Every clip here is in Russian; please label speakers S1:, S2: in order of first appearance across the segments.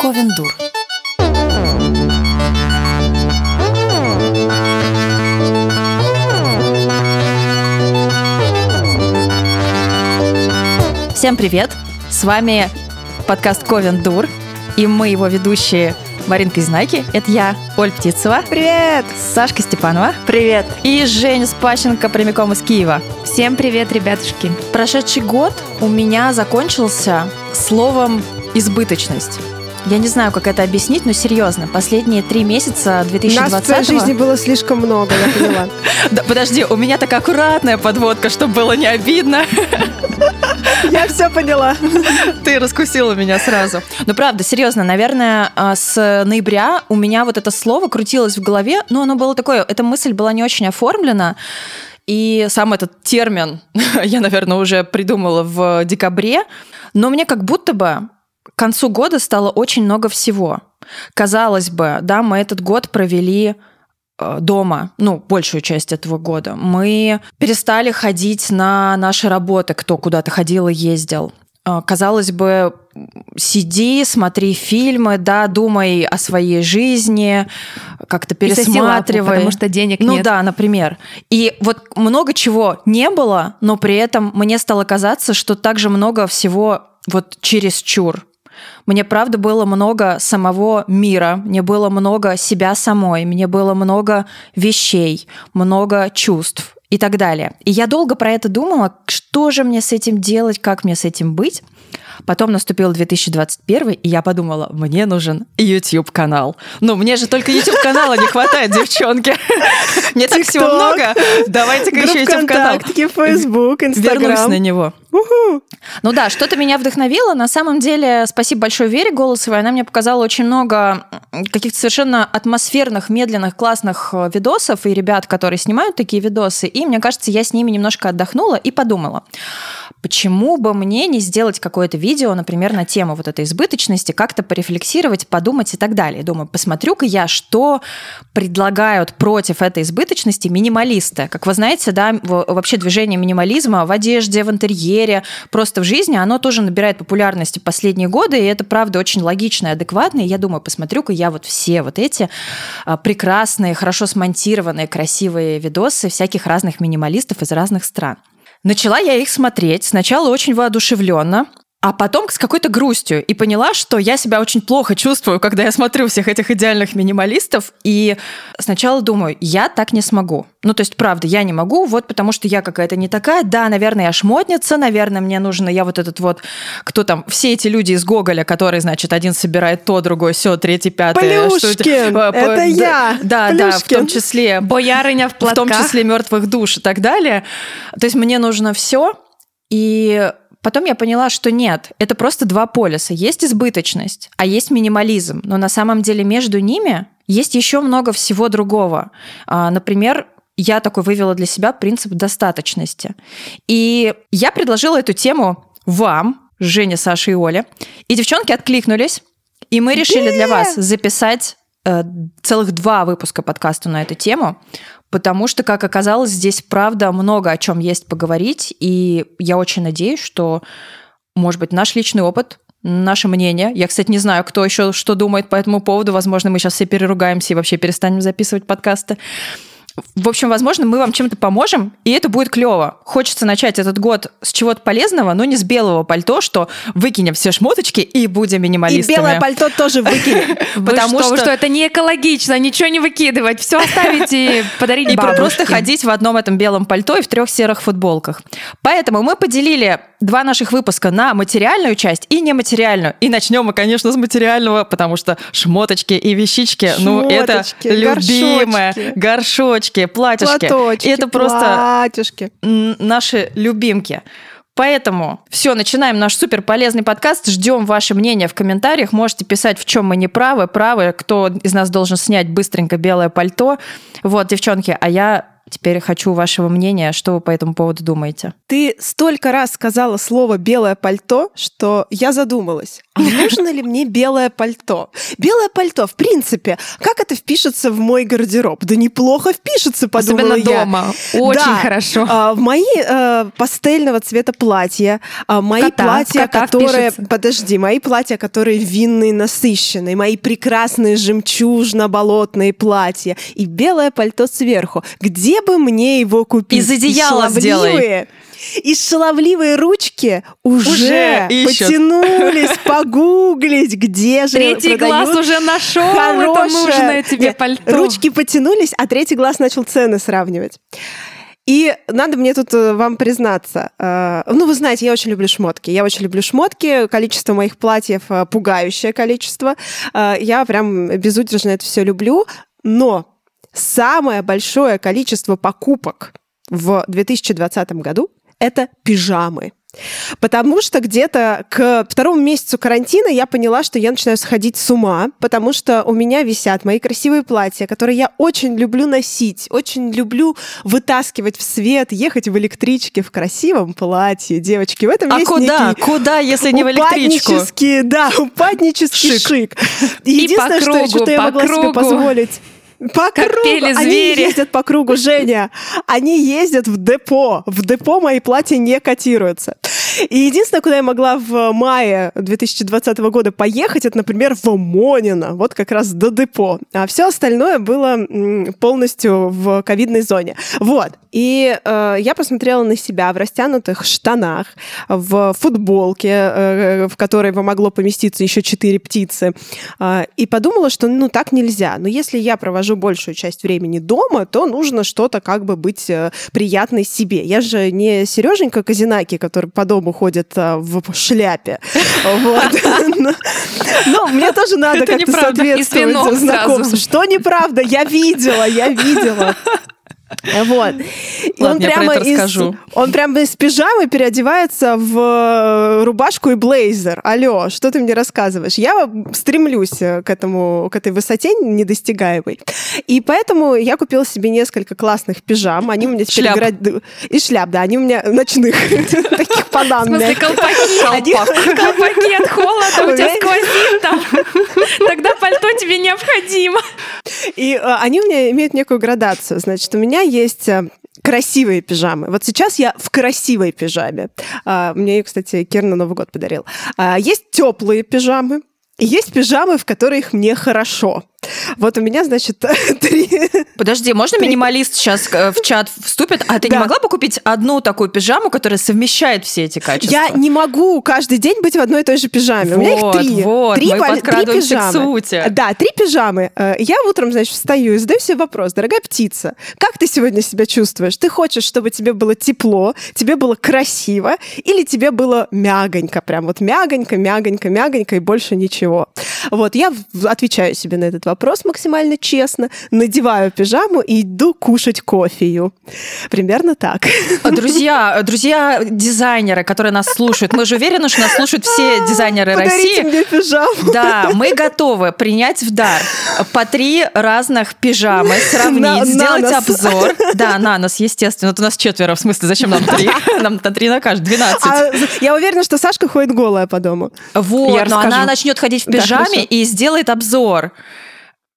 S1: Ковендур. Всем привет! С вами подкаст Ковендур, и мы его ведущие Маринка Изнайки, это я, Оль Птицева.
S2: Привет!
S1: Сашка Степанова.
S2: Привет!
S1: И Женя Спащенко прямиком из Киева.
S3: Всем привет, ребятушки!
S1: Прошедший год у меня закончился словом «избыточность». Я не знаю, как это объяснить, но серьезно, последние три месяца 2020
S2: Нас в твоей жизни было слишком много, я поняла.
S1: Да, подожди, у меня такая аккуратная подводка, чтобы было не обидно.
S2: Я все поняла.
S1: Ты раскусила меня сразу. Ну, правда, серьезно, наверное, а, с ноября у меня вот это слово крутилось в голове, но оно было такое, эта мысль была не очень оформлена, и сам этот термин я, наверное, уже придумала в декабре, но мне как будто бы концу года стало очень много всего. Казалось бы, да, мы этот год провели э, дома, ну, большую часть этого года. Мы перестали ходить на наши работы, кто куда-то ходил и ездил. Э, казалось бы, сиди, смотри фильмы, да, думай о своей жизни, как-то пересматривай.
S3: Лапу, потому что денег
S1: ну,
S3: нет.
S1: Ну да, например. И вот много чего не было, но при этом мне стало казаться, что также много всего вот через чур. Мне, правда, было много самого мира, мне было много себя самой, мне было много вещей, много чувств и так далее. И я долго про это думала, что же мне с этим делать, как мне с этим быть. Потом наступил 2021, и я подумала, мне нужен YouTube-канал. Ну, мне же только YouTube-канала не хватает, девчонки. Мне так всего много. Давайте-ка еще YouTube-канал.
S2: Facebook, Instagram.
S1: Вернусь на него. Ну да, что-то меня вдохновило. На самом деле, спасибо большое Вере Голосовой. Она мне показала очень много каких-то совершенно атмосферных, медленных, классных э, видосов и ребят, которые снимают такие видосы. И мне кажется, я с ними немножко отдохнула и подумала, почему бы мне не сделать какое-то видео, например, на тему вот этой избыточности, как-то порефлексировать, подумать и так далее. Думаю, посмотрю-ка я, что предлагают против этой избыточности минималисты. Как вы знаете, да, вообще движение минимализма в одежде, в интерьере, просто в жизни, оно тоже набирает популярности в последние годы, и это, правда, очень логично и адекватно. И я думаю, посмотрю-ка я вот все вот эти а, прекрасные, хорошо смонтированные, красивые видосы всяких разных минималистов из разных стран. Начала я их смотреть. Сначала очень воодушевленно, а потом с какой-то грустью и поняла, что я себя очень плохо чувствую, когда я смотрю всех этих идеальных минималистов. И сначала думаю, я так не смогу. Ну, то есть, правда, я не могу, вот потому что я какая-то не такая. Да, наверное, я шмотница, наверное, мне нужно, я вот этот вот, кто там, все эти люди из Гоголя, которые, значит, один собирает то, другой все, третий, пятый.
S2: Плюшкин, что, это да, я.
S1: Да, Плюшкин. да, в том числе.
S3: Боярыня в платках.
S1: В том числе мертвых душ и так далее. То есть мне нужно все, и Потом я поняла, что нет, это просто два полюса. Есть избыточность, а есть минимализм. Но на самом деле между ними есть еще много всего другого. А, например, я такой вывела для себя принцип достаточности. И я предложила эту тему вам, Жене, Саше и Оле. И девчонки откликнулись. И мы решили для вас записать э, целых два выпуска подкаста на эту тему потому что, как оказалось, здесь правда много о чем есть поговорить, и я очень надеюсь, что, может быть, наш личный опыт наше мнение. Я, кстати, не знаю, кто еще что думает по этому поводу. Возможно, мы сейчас все переругаемся и вообще перестанем записывать подкасты. В общем, возможно, мы вам чем-то поможем, и это будет клево. Хочется начать этот год с чего-то полезного, но не с белого пальто, что выкинем все шмоточки и будем минималистами.
S2: И белое пальто тоже выкинем.
S3: Потому что... это не экологично, ничего не выкидывать, все оставить и подарить
S1: И просто ходить в одном этом белом пальто и в трех серых футболках. Поэтому мы поделили два наших выпуска на материальную часть и нематериальную. И начнем мы, конечно, с материального, потому что шмоточки и вещички, ну, это любимое. Горшочки платочки, платьишки.
S2: Платочки,
S1: и это просто
S2: платьишки.
S1: наши любимки. Поэтому все, начинаем наш супер полезный подкаст. Ждем ваше мнение в комментариях. Можете писать, в чем мы не правы, правы, кто из нас должен снять быстренько белое пальто. Вот, девчонки, а я Теперь хочу вашего мнения, что вы по этому поводу думаете.
S2: Ты столько раз сказала слово «белое пальто», что я задумалась, нужно ли мне белое пальто? Белое пальто, в принципе, как это впишется в мой гардероб? Да неплохо впишется, подумала
S3: Особенно
S2: я.
S3: дома. Очень
S2: Да.
S3: хорошо.
S2: А, в мои э, пастельного цвета платья, а, мои
S3: кота,
S2: платья,
S3: кота
S2: которые...
S3: впишется.
S2: Подожди, мои платья, которые винные, насыщенные, мои прекрасные жемчужно-болотные платья и белое пальто сверху. Где бы мне его купить?
S1: Из одеяла сделай.
S2: И шаловливые ручки уже,
S1: Уже ищут.
S2: потянулись погуглить, где же
S3: Третий глаз уже нашел это
S2: хорошее.
S3: нужное тебе
S2: Нет,
S3: пальто.
S2: Ручки потянулись, а третий глаз начал цены сравнивать. И надо мне тут э, вам признаться. э, Ну, вы знаете, я очень люблю шмотки. Я очень люблю шмотки. Количество моих платьев э, пугающее количество. Я прям безудержно это все люблю. Но самое большое количество покупок в 2020 году это пижамы. Потому что где-то к второму месяцу карантина я поняла, что я начинаю сходить с ума, потому что у меня висят мои красивые платья, которые я очень люблю носить, очень люблю вытаскивать в свет, ехать в электричке в красивом платье. Девочки, в этом
S1: А
S2: есть
S1: куда?
S2: некий
S1: Куда, если не в электричку?
S2: упаднический, да, упаднический
S1: Шик.
S2: шик. И
S3: И
S2: Единственное,
S3: по
S2: что,
S3: кругу,
S2: что я
S3: по
S2: могла себе
S3: кругу.
S2: позволить. По
S3: Как
S2: кругу.
S3: пели
S2: Они
S3: звери.
S2: ездят по кругу, Женя. Они ездят в депо. В депо мои платья не котируются. И единственное, куда я могла в мае 2020 года поехать, это, например, в Монино, вот как раз до депо. А все остальное было полностью в ковидной зоне. Вот. И э, я посмотрела на себя в растянутых штанах, в футболке, э, в которой могло поместиться еще четыре птицы, э, и подумала, что ну так нельзя. Но если я провожу большую часть времени дома, то нужно что-то как бы быть э, приятной себе. Я же не Сереженька Казинаки, который по дому ходит э, в шляпе. Вот. Но- Но мне тоже надо как-то соответствовать знакомству. Что неправда? Я видела, я видела. Вот. И
S1: Ладно, про это
S2: из,
S1: расскажу.
S2: он прямо из пижамы переодевается в э, рубашку и блейзер. Алло, что ты мне рассказываешь? Я стремлюсь э, к этому, к этой высоте недостигаемой. И поэтому я купила себе несколько классных пижам. Они у меня теперь
S1: Шляп.
S2: играют... И шляп, да, они у меня ночных, таких
S3: В
S2: бананных.
S3: смысле, колпаки. Колпаки от холода у тебя сквозит там. Тогда пальто тебе необходимо.
S2: И э, они у меня имеют некую градацию. Значит, у меня есть э, красивые пижамы. Вот сейчас я в красивой пижаме. А, мне ее, кстати, Кир на Новый год подарил. А, есть теплые пижамы. И есть пижамы, в которых мне хорошо. Вот у меня, значит, три...
S1: Подожди, можно минималист сейчас э, в чат вступит? А ты не
S2: Да.
S1: могла бы купить одну такую пижаму, которая совмещает все эти качества?
S2: Я не могу каждый день быть в одной и той же пижаме. у меня их
S1: Вот,
S2: три.
S1: вот,
S2: три,
S1: мы
S2: три
S1: подкрадываемся к
S2: пижамы.
S1: сути.
S2: Да, три пижамы. Э, Я утром, значит, встаю и задаю себе вопрос. Дорогая птица, как ты сегодня себя чувствуешь? Ты хочешь, чтобы тебе было тепло, тебе было красиво, или тебе было мягонько, прям вот мягонько, мягонько, мягонько и больше ничего? Вот, я отвечаю себе на этот вопрос максимально честно, надеваю пижаму и иду кушать кофею. Примерно так.
S1: А, Друзья, друзья дизайнеры, которые нас слушают, мы же уверены, что нас слушают все дизайнеры
S2: Подарите
S1: России.
S2: мне пижаму.
S1: Да, мы готовы принять в дар по три разных пижамы, сравнить,
S2: На-
S1: сделать обзор. Да, на нас, естественно. Вот у нас четверо, в смысле, зачем нам три? Нам на три на каждый, 12.
S2: А, я уверена, что Сашка ходит голая по дому.
S1: Вот,
S2: Я
S1: но
S2: расскажу.
S1: она начнет ходить в
S2: Да,
S1: пижаме
S2: хорошо.
S1: и сделает обзор.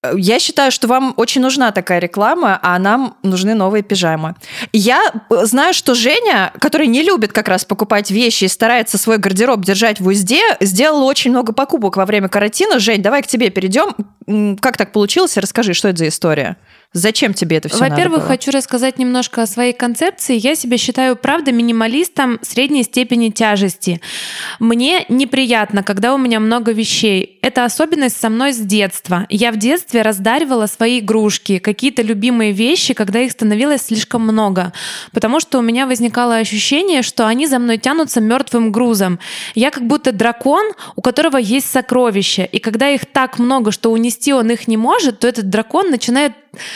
S1: Э, Я считаю, что вам очень нужна такая реклама, а нам нужны новые пижамы. Я э, знаю, что Женя, который не любит как раз покупать вещи и старается свой гардероб держать в узде, сделала очень много покупок во время карантина. Жень, давай к тебе перейдем. Как так получилось? Расскажи, что это за история? Зачем тебе это все
S3: Во-первых, хочу рассказать немножко о своей концепции. Я себя считаю, правда, минималистом средней степени тяжести. Мне неприятно, когда у меня много вещей. Это особенность со мной с детства. Я в детстве раздаривала свои игрушки, какие-то любимые вещи, когда их становилось слишком много. Потому что у меня возникало ощущение, что они за мной тянутся мертвым грузом. Я как будто дракон, у которого есть сокровища. И когда их так много, что унести он их не может, то этот дракон начинает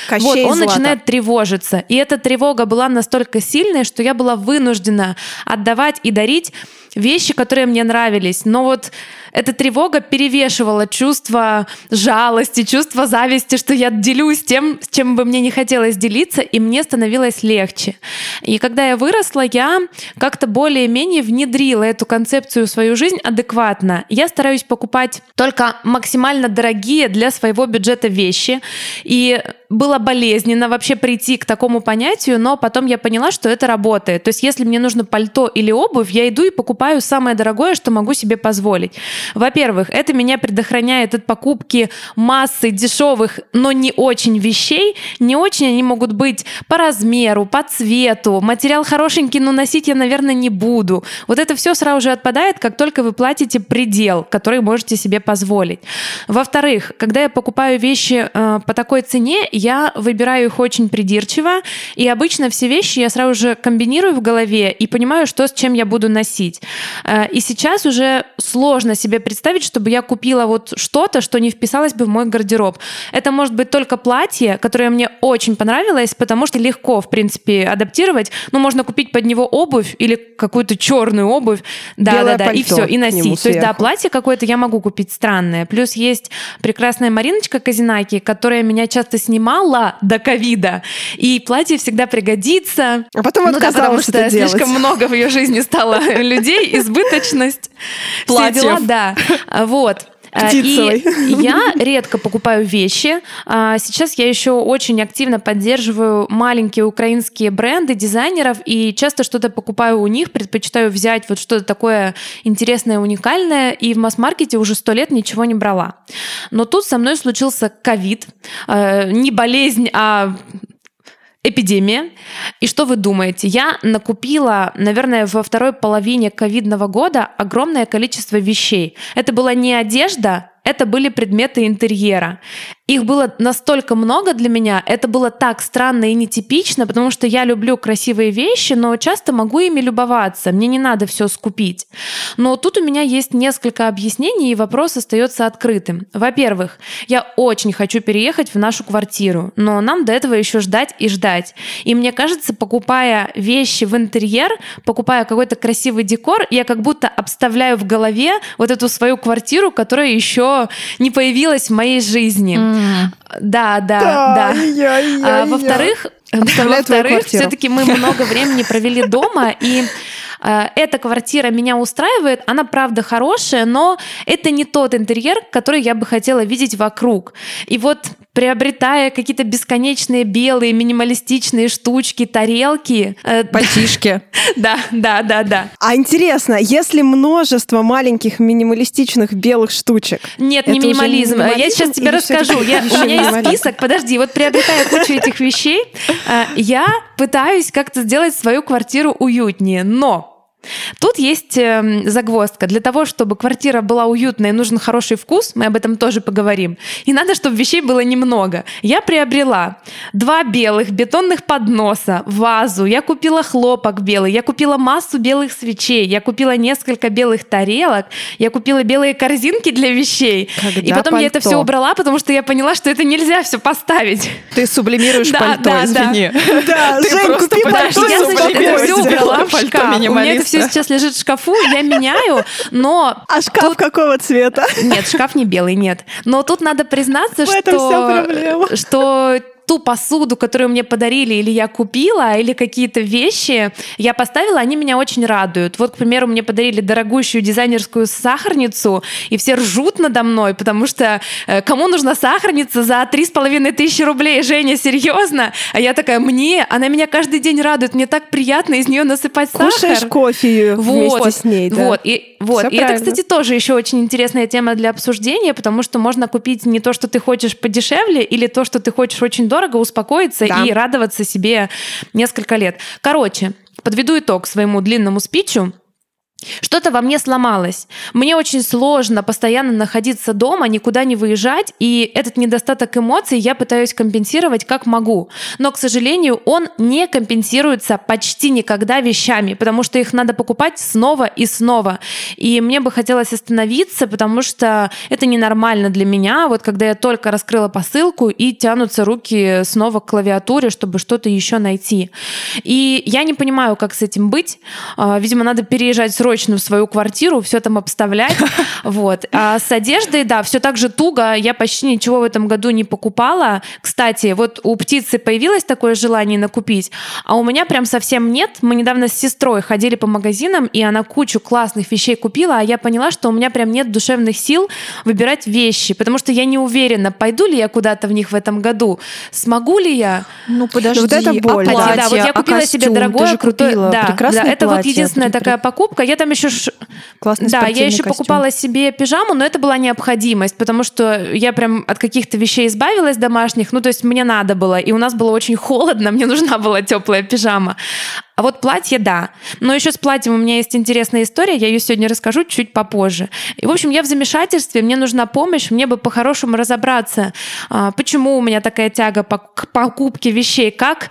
S2: Кощей
S3: вот, он
S2: Злата.
S3: начинает тревожиться. И эта тревога была настолько сильной, что я была вынуждена отдавать и дарить вещи, которые мне нравились. Но вот эта тревога перевешивала чувство жалости, чувство зависти, что я делюсь тем, с чем бы мне не хотелось делиться, и мне становилось легче. И когда я выросла, я как-то более-менее внедрила эту концепцию в свою жизнь адекватно. Я стараюсь покупать только максимально дорогие для своего бюджета вещи. И было болезненно вообще прийти к такому понятию, но потом я поняла, что это работает. То есть если мне нужно пальто или обувь, я иду и покупаю самое дорогое, что могу себе позволить. Во-первых, это меня предохраняет от покупки массы дешевых, но не очень вещей. Не очень они могут быть по размеру, по цвету. Материал хорошенький, но носить я, наверное, не буду. Вот это все сразу же отпадает, как только вы платите предел, который можете себе позволить. Во-вторых, когда я покупаю вещи э, по такой цене, я выбираю их очень придирчиво, и обычно все вещи я сразу же комбинирую в голове и понимаю, что с чем я буду носить. Э, и сейчас уже сложно себе представить, чтобы я купила вот что-то, что не вписалось бы в мой гардероб. Это может быть только платье, которое мне очень понравилось, потому что легко, в принципе, адаптировать. Ну, можно купить под него обувь или какую-то черную обувь, да, да, да, и все, и носить. То есть, да, платье какое-то я могу купить странное. Плюс есть прекрасная Мариночка Казинаки, которая меня часто снимала до ковида, и платье всегда пригодится.
S2: А потом
S3: ну, да, потому
S2: что
S3: это слишком делать. много в ее жизни стало людей, избыточность.
S1: Платьев.
S3: Все дела, да. Вот.
S2: Птицевой.
S3: И я редко покупаю вещи. А, сейчас я еще очень активно поддерживаю маленькие украинские бренды дизайнеров и часто что-то покупаю у них, предпочитаю взять вот что-то такое интересное, уникальное, и в масс-маркете уже сто лет ничего не брала. Но тут со мной случился ковид. А, не болезнь, а эпидемия. И что вы думаете? Я накупила, наверное, во второй половине ковидного года огромное количество вещей. Это была не одежда, это были предметы интерьера. Их было настолько много для меня, это было так странно и нетипично, потому что я люблю красивые вещи, но часто могу ими любоваться, мне не надо все скупить. Но тут у меня есть несколько объяснений, и вопрос остается открытым. Во-первых, я очень хочу переехать в нашу квартиру, но нам до этого еще ждать и ждать. И мне кажется, покупая вещи в интерьер, покупая какой-то красивый декор, я как будто обставляю в голове вот эту свою квартиру, которая еще не появилась в моей жизни. Mm. Да, да, да. А, во-вторых, во-вторых, все-таки мы много времени провели дома, и а, эта квартира меня устраивает, она правда хорошая, но это не тот интерьер, который я бы хотела видеть вокруг. И вот приобретая какие-то бесконечные белые минималистичные штучки, тарелки.
S1: Э, Пальтишки.
S3: Да, да, да, да.
S2: А интересно, если множество маленьких минималистичных белых штучек?
S3: Нет, не минимализм. Я сейчас тебе расскажу. Я, у меня есть список. Подожди, вот приобретая кучу этих вещей, э, я пытаюсь как-то сделать свою квартиру уютнее, но Тут есть эм, загвоздка. Для того, чтобы квартира была уютной, нужен хороший вкус, мы об этом тоже поговорим. И надо, чтобы вещей было немного. Я приобрела два белых бетонных подноса, вазу, я купила хлопок белый, я купила массу белых свечей, я купила несколько белых тарелок, я купила белые корзинки для вещей. Когда и потом пальто? я это все убрала, потому что я поняла, что это нельзя все поставить.
S1: Ты сублимируешь да, пальто,
S3: да,
S1: извини.
S2: Да, Жень, купи пальто,
S3: я, значит, это все убрала в шкаф. У меня это все сейчас лежит в шкафу, я меняю, но...
S2: А шкаф тут... какого цвета?
S3: Нет, шкаф не белый, нет. Но тут надо признаться, в что... что ту посуду, которую мне подарили или я купила, или какие-то вещи я поставила, они меня очень радуют. Вот, к примеру, мне подарили дорогущую дизайнерскую сахарницу, и все ржут надо мной, потому что э, кому нужна сахарница за три с половиной тысячи рублей? Женя, серьезно? А я такая, мне, она меня каждый день радует, мне так приятно из нее насыпать
S2: Кушаешь
S3: сахар.
S2: Кушаешь кофе вот, вместе с ней, да?
S3: Вот, и, вот. и это, кстати, тоже еще очень интересная тема для обсуждения, потому что можно купить не то, что ты хочешь подешевле, или то, что ты хочешь очень дорого, успокоиться да. и радоваться себе несколько лет. Короче, подведу итог своему длинному спичу. Что-то во мне сломалось. Мне очень сложно постоянно находиться дома, никуда не выезжать, и этот недостаток эмоций я пытаюсь компенсировать как могу. Но, к сожалению, он не компенсируется почти никогда вещами, потому что их надо покупать снова и снова. И мне бы хотелось остановиться, потому что это ненормально для меня, вот когда я только раскрыла посылку и тянутся руки снова к клавиатуре, чтобы что-то еще найти. И я не понимаю, как с этим быть. А, видимо, надо переезжать с срочно в свою квартиру, все там обставлять. Вот. А с одеждой, да, все так же туго. Я почти ничего в этом году не покупала. Кстати, вот у птицы появилось такое желание накупить, а у меня прям совсем нет. Мы недавно с сестрой ходили по магазинам, и она кучу классных вещей купила, а я поняла, что у меня прям нет душевных сил выбирать вещи, потому что я не уверена, пойду ли я куда-то в них в этом году, смогу ли я.
S1: Ну подожди,
S2: вот это боль.
S1: а платье,
S3: да, вот я
S1: а
S3: купила
S1: костюм?
S3: себе дорогое, крутое, да, да, это вот
S1: платье,
S3: единственная
S1: при-
S3: такая покупка. Я там еще ш-
S1: Классный
S3: да, я еще
S1: костюм.
S3: покупала себе пижаму, но это была необходимость, потому что я прям от каких-то вещей избавилась домашних, ну то есть мне надо было, и у нас было очень холодно, мне нужна была теплая пижама. А вот платье, да. Но еще с платьем у меня есть интересная история, я ее сегодня расскажу чуть попозже. И, в общем, я в замешательстве, мне нужна помощь, мне бы по-хорошему разобраться, а, почему у меня такая тяга к покупке вещей, как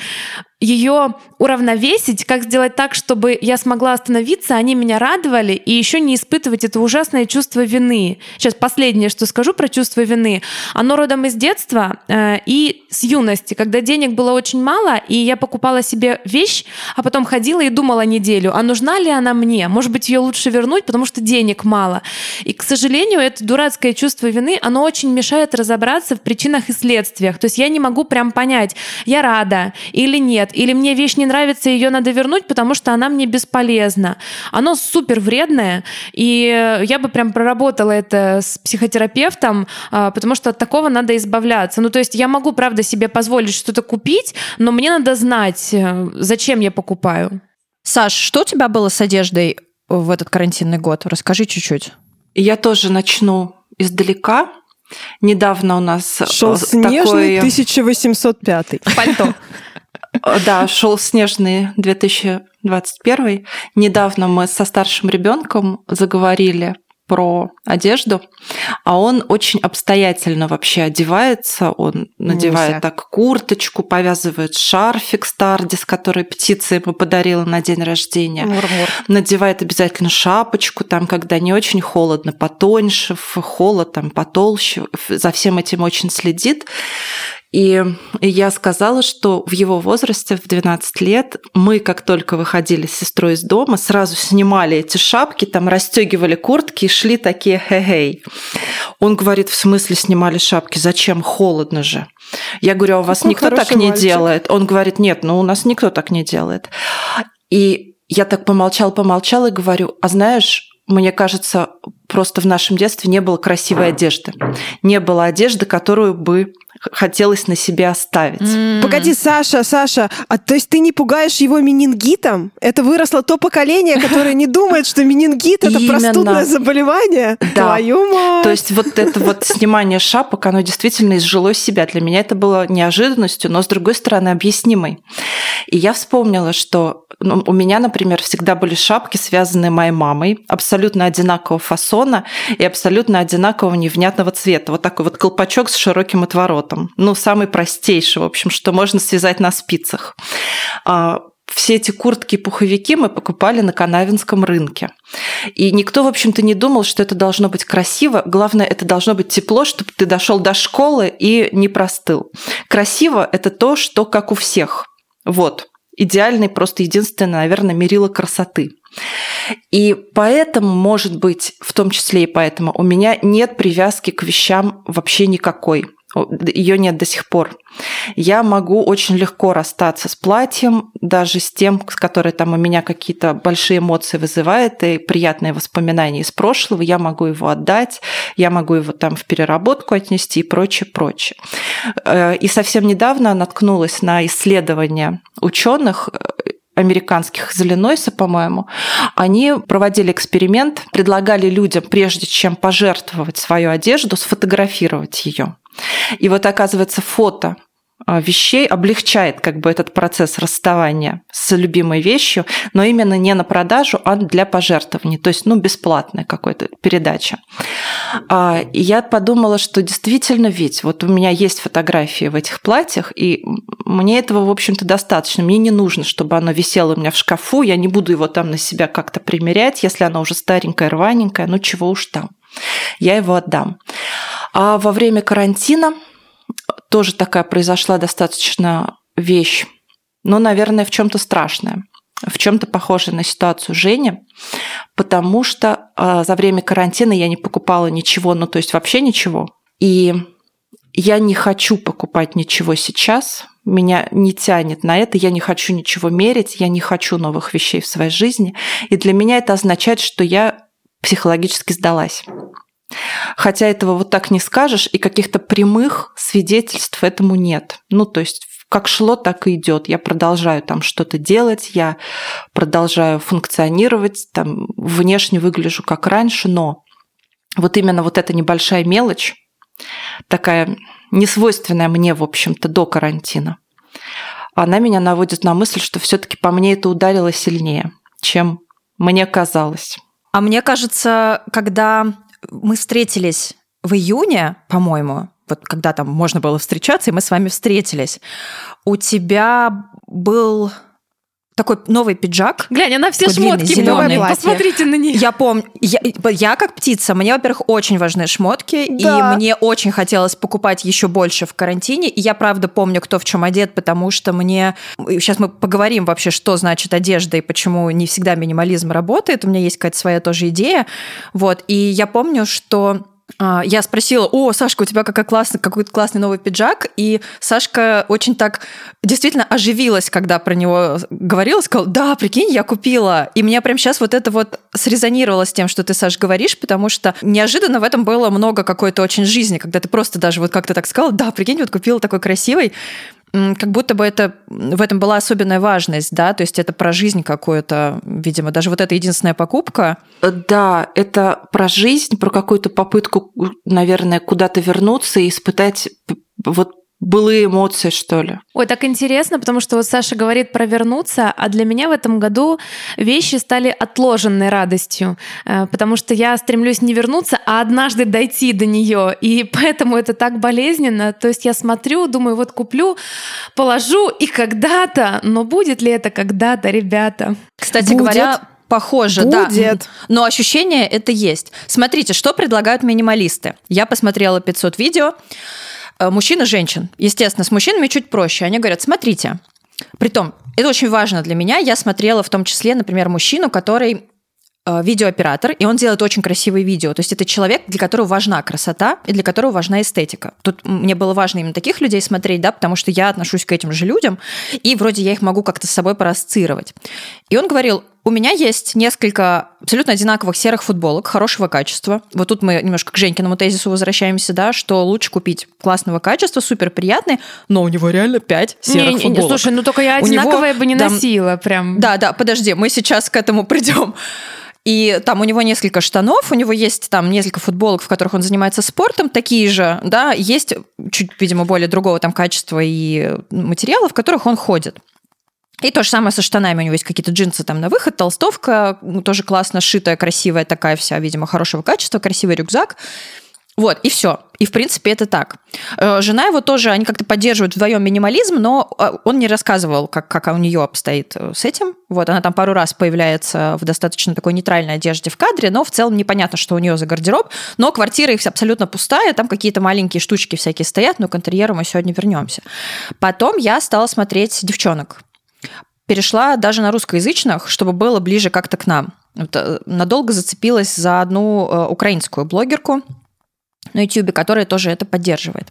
S3: ее уравновесить, как сделать так, чтобы я смогла остановиться, они меня радовали, и еще не испытывать это ужасное чувство вины. Сейчас последнее, что скажу про чувство вины. Оно родом из детства э, и с юности, когда денег было очень мало, и я покупала себе вещь, а потом ходила и думала неделю, а нужна ли она мне? Может быть, ее лучше вернуть, потому что денег мало. И, к сожалению, это дурацкое чувство вины, оно очень мешает разобраться в причинах и следствиях. То есть я не могу прям понять, я рада или нет, или мне вещь не нравится, ее надо вернуть, потому что она мне бесполезна. Оно супер вредное, и я бы прям проработала это с психотерапевтом, а, потому что от такого надо избавляться. Ну, то есть я могу, правда, себе позволить что-то купить, но мне надо знать, э, зачем я покупаю.
S1: Саш, что у тебя было с одеждой в этот карантинный год? Расскажи чуть-чуть.
S4: Я тоже начну издалека. Недавно у нас э,
S2: Шел снежный
S4: такой...
S2: 1805.
S1: Пальто.
S4: Э, Да, шел снежный 2021. Недавно мы со старшим ребенком заговорили про одежду, а он очень обстоятельно вообще одевается. Он надевает так курточку, повязывает шарфик Стардис, который птица ему подарила на день рождения.
S1: Мур-мур.
S4: надевает обязательно шапочку, там, когда не очень холодно, потоньше, холод там потолще, за всем этим очень следит. И я сказала, что в его возрасте, в 12 лет, мы, как только выходили с сестрой из дома, сразу снимали эти шапки, там расстегивали куртки и шли такие хе-хей. Он говорит, в смысле снимали шапки? Зачем? Холодно же. Я говорю, а у вас
S2: Какой
S4: никто так не
S2: мальчик.
S4: делает? Он говорит, нет, ну у нас никто так не делает. И я так помолчал, помолчал и говорю, а знаешь, мне кажется, просто в нашем детстве не было красивой одежды. Не было одежды, которую бы хотелось на себе оставить.
S1: М.
S2: Погоди, Саша, Саша, а то есть ты не пугаешь его менингитом? Это выросло то поколение, которое не думает, что менингит это простудное заболевание?
S4: Да.
S2: Твою мать!
S4: То есть вот это вот снимание шапок, оно действительно изжило себя. Для меня это было неожиданностью, но с другой стороны объяснимой. И я вспомнила, что ну, у меня, например, всегда были шапки, связанные моей мамой, абсолютно одинакового фасона и абсолютно одинакового невнятного цвета. Вот такой вот колпачок с широким отворотом. Ну, самый простейший, в общем, что можно связать на спицах. А, все эти куртки и пуховики мы покупали на Канавинском рынке. И никто, в общем-то, не думал, что это должно быть красиво. Главное, это должно быть тепло, чтобы ты дошел до школы и не простыл. Красиво – это то, что как у всех. Вот. Идеальный, просто единственное, наверное, мерило красоты. И поэтому, может быть, в том числе и поэтому, у меня нет привязки к вещам вообще никакой. Ее нет до сих пор. Я могу очень легко расстаться с платьем, даже с тем, с которой там у меня какие-то большие эмоции вызывает и приятные воспоминания из прошлого. Я могу его отдать, я могу его там в переработку отнести и прочее, прочее. Э, И совсем недавно наткнулась на исследования ученых, американских из Иллинойса, по-моему, они проводили эксперимент, предлагали людям, прежде чем пожертвовать свою одежду, сфотографировать ее. И вот оказывается, фото вещей облегчает как бы этот процесс расставания с любимой вещью, но именно не на продажу, а для пожертвований, то есть ну, бесплатная какая-то передача. А, И я подумала, что действительно ведь вот у меня есть фотографии в этих платьях, и мне этого, в общем-то, достаточно. Мне не нужно, чтобы оно висело у меня в шкафу, я не буду его там на себя как-то примерять, если оно уже старенькое, рваненькое, ну чего уж там. Я его отдам. А во время карантина тоже такая произошла достаточно вещь, но, наверное, в чем-то страшная. в чем-то похожей на ситуацию Жени, потому что э, за время карантина я не покупала ничего, ну то есть вообще ничего. И я не хочу покупать ничего сейчас, меня не тянет на это, я не хочу ничего мерить, я не хочу новых вещей в своей жизни. И для меня это означает, что я психологически сдалась. Хотя этого вот так не скажешь, и каких-то прямых свидетельств этому нет. Ну, то есть как шло, так и идет. Я продолжаю там что-то делать, я продолжаю функционировать, там внешне выгляжу как раньше, но вот именно вот эта небольшая мелочь, такая несвойственная мне, в общем-то, до карантина, она меня наводит на мысль, что все-таки по мне это ударило сильнее, чем мне казалось.
S1: А мне кажется, когда мы встретились в июне, по-моему, вот когда там можно было встречаться, и мы с вами встретились, у тебя был такой новый пиджак.
S3: Глянь, она все шмотки
S1: длинный.
S3: Посмотрите на них.
S1: Я помню, я, я как птица, мне, во-первых, очень важны шмотки,
S2: Да.
S1: и мне очень хотелось покупать еще больше в карантине. И я правда помню, кто в чем одет, потому что мне... Сейчас мы поговорим вообще, что значит одежда и почему не всегда минимализм работает. У меня есть какая-то своя тоже идея. Вот. И я помню, что я спросила, о, Сашка, у тебя какой классный, какой-то классный новый пиджак, и Сашка очень так действительно оживилась, когда про него говорила, сказала, да, прикинь, я купила. И меня прям сейчас вот это вот срезонировало с тем, что ты, Саш, говоришь, потому что неожиданно в этом было много какой-то очень жизни, когда ты просто даже вот как-то так сказала, да, прикинь, вот купила такой красивый, как будто бы это в этом была особенная важность, да, то есть это про жизнь какую-то, видимо, даже вот эта единственная покупка,
S4: Да, это про жизнь, про какую-то попытку, наверное, куда-то вернуться и испытать вот былые эмоции, что ли.
S3: Ой, так интересно, потому что вот Саша говорит про вернуться, а для меня в этом году вещи стали отложенной радостью, э, потому что я стремлюсь не вернуться, а однажды дойти до нее, и поэтому это так болезненно. То есть я смотрю, думаю, вот куплю, положу, и когда-то, но будет ли это когда-то, ребята?
S1: Кстати
S2: Будет.
S1: говоря, похоже, да.
S2: Будет.
S1: Но ощущение это есть. Смотрите, что предлагают минималисты. Я посмотрела 500 видео. Э, Мужчин и женщин. Естественно, с мужчинами чуть проще. Они говорят, смотрите. Притом, это очень важно для меня. Я смотрела в том числе, например, мужчину, который видеооператор, и он делает очень красивые видео. То есть это человек, для которого важна красота и для которого важна эстетика. Тут мне было важно именно таких людей смотреть, да, потому что я отношусь к этим же людям, и вроде я их могу как-то с собой проассоциировать. И он говорил, у меня есть несколько абсолютно одинаковых серых футболок хорошего качества. Вот тут мы немножко к Женькиному тезису возвращаемся, да, что лучше купить классного качества, супер приятные, но у него реально 5 серых
S3: Не, не, не,
S1: футболок.
S3: слушай, ну только я
S1: У него
S3: одинаковые бы не носила прям.
S1: Да, да, подожди, мы сейчас к этому придем. И там у него несколько штанов, у него есть там несколько футболок, в которых он занимается спортом, такие же, да, есть чуть, видимо, более другого там качества и материала, в которых он ходит. И то же самое со штанами. У него есть какие-то джинсы там на выход, толстовка, ну, тоже классно сшитая, красивая такая вся, видимо, хорошего качества, красивый рюкзак. Вот, и все. И, в принципе, это так. Э, Жена его тоже, они как-то поддерживают вдвоем минимализм, но э, он не рассказывал, как, как у нее обстоит э, с этим. Вот, она там пару раз появляется в достаточно такой нейтральной одежде в кадре, но в целом непонятно, что у нее за гардероб. Но квартира их абсолютно пустая, там какие-то маленькие штучки всякие стоят, но к интерьеру мы сегодня вернемся. Потом я стала смотреть девчонок. Перешла даже на русскоязычных, чтобы было ближе как-то к нам. Вот, надолго зацепилась за одну украинскую блогерку, на YouTube, которая тоже это поддерживает.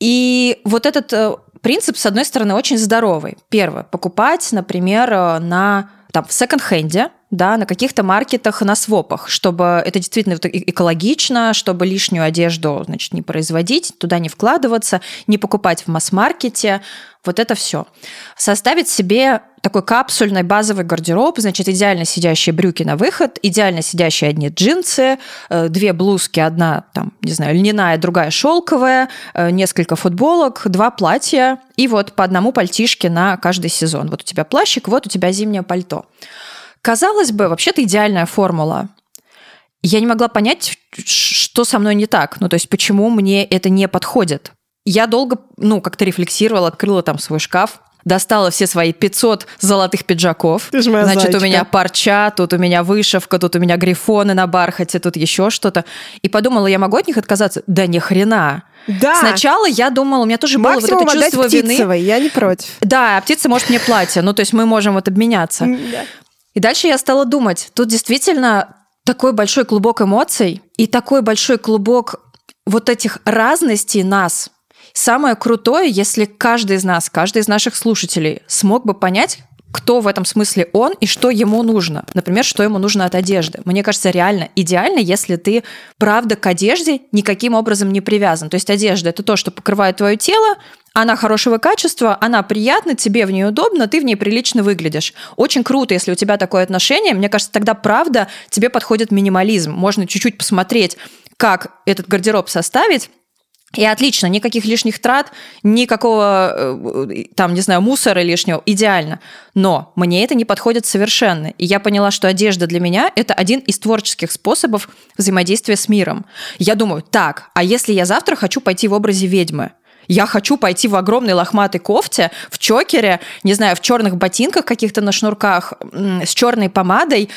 S1: И вот этот э, принцип, с одной стороны, очень здоровый. Первое, покупать, например, э, на там, в секонд-хенде, да, на каких-то маркетах, на свопах, чтобы это действительно экологично, чтобы лишнюю одежду, значит, не производить, туда не вкладываться, не покупать в масс-маркете, вот это все. Составить себе такой капсульный базовый гардероб, значит, идеально сидящие брюки на выход, идеально сидящие одни джинсы, э, две блузки, одна там, не знаю, льняная, другая шелковая, э, несколько футболок, два платья и вот по одному пальтишке на каждый сезон. Вот у тебя плащик, вот у тебя зимнее пальто. Казалось бы, вообще-то идеальная формула. Я не могла понять, что со мной не так. Ну, то есть, почему мне это не подходит. Я долго, ну, как-то рефлексировала, открыла там свой шкаф, достала все свои 500 золотых пиджаков.
S2: Ты ж моя
S1: Значит,
S2: зайчка.
S1: у меня парча, тут у меня вышивка, тут у меня грифоны на бархате, тут еще что-то. И подумала, я могу от них отказаться? Да ни хрена.
S2: Да.
S1: Сначала я думала, у меня тоже было вот
S2: Максимум
S1: это чувство вины.
S2: Птицевой, я не против.
S1: Да, а птица может мне платье. Ну, то есть мы можем вот обменяться. И дальше я стала думать, тут действительно такой большой клубок эмоций и такой большой клубок вот этих разностей нас. Самое крутое, если каждый из нас, каждый из наших слушателей смог бы понять, кто в этом смысле он и что ему нужно. Например, что ему нужно от одежды. Мне кажется, реально идеально, если ты, правда, к одежде никаким образом не привязан. То есть одежда – это то, что покрывает твое тело, она хорошего качества, она приятна, тебе в ней удобно, ты в ней прилично выглядишь. Очень круто, если у тебя такое отношение. Мне кажется, тогда правда тебе подходит минимализм. Можно чуть-чуть посмотреть, как этот гардероб составить, и отлично, никаких лишних трат, никакого э, там, не знаю, мусора лишнего, идеально. Но мне это не подходит совершенно. И я поняла, что одежда для меня – это один из творческих способов взаимодействия с миром. Я думаю, так, а если я завтра хочу пойти в образе ведьмы? Я хочу пойти в огромной лохматой кофте, в чокере, не знаю, в черных ботинках каких-то на шнурках, с черной помадой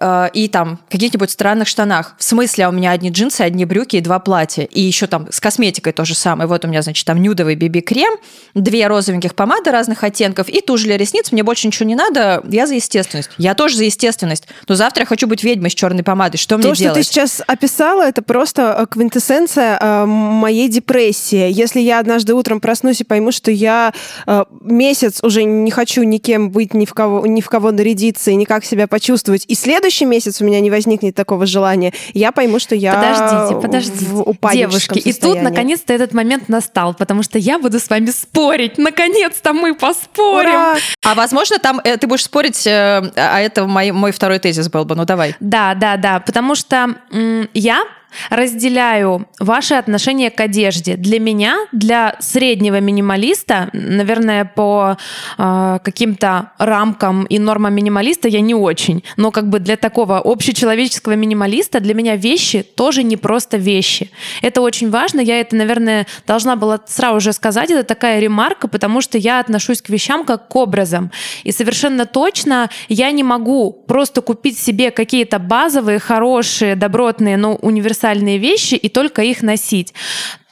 S1: э, и там каких-нибудь странных штанах. В смысле, а у меня одни джинсы, одни брюки и два платья. И еще там с косметикой то же самое. Вот у меня, значит, там нюдовый биби-крем, две розовеньких помады разных оттенков и тушь для ресниц. Мне больше ничего не надо, я за естественность. Я тоже за естественность. Но завтра я хочу быть ведьмой с черной помадой. Что мне
S2: То, что
S1: делать?
S2: ты сейчас описала, это просто э, квинтэссенция э, моей депрессии. Если я однажды утром проснусь и пойму, что я э, месяц уже не хочу никем быть, ни в кого, ни в кого нарядиться и никак себя почувствовать, и следующий месяц у меня не возникнет такого желания, я пойму, что я
S3: Подождите, подождите.
S2: в
S3: Девушки, и тут
S2: состоянии.
S3: наконец-то этот момент настал, потому что я буду с вами спорить. Наконец-то мы поспорим.
S2: Ура!
S1: А возможно, там э, ты будешь спорить, э, а это мой, мой второй тезис был бы. Ну давай.
S3: Да, да, да, потому что м, я разделяю ваши отношения к одежде. Для меня, для среднего минималиста, наверное, по э, каким-то рамкам и нормам минималиста я не очень. Но как бы для такого общечеловеческого минималиста для меня вещи тоже не просто вещи. Это очень важно. Я это, наверное, должна была сразу же сказать. Это такая ремарка, потому что я отношусь к вещам как к образам. И совершенно точно я не могу просто купить себе какие-то базовые, хорошие, добротные, но универсальные вещи и только их носить.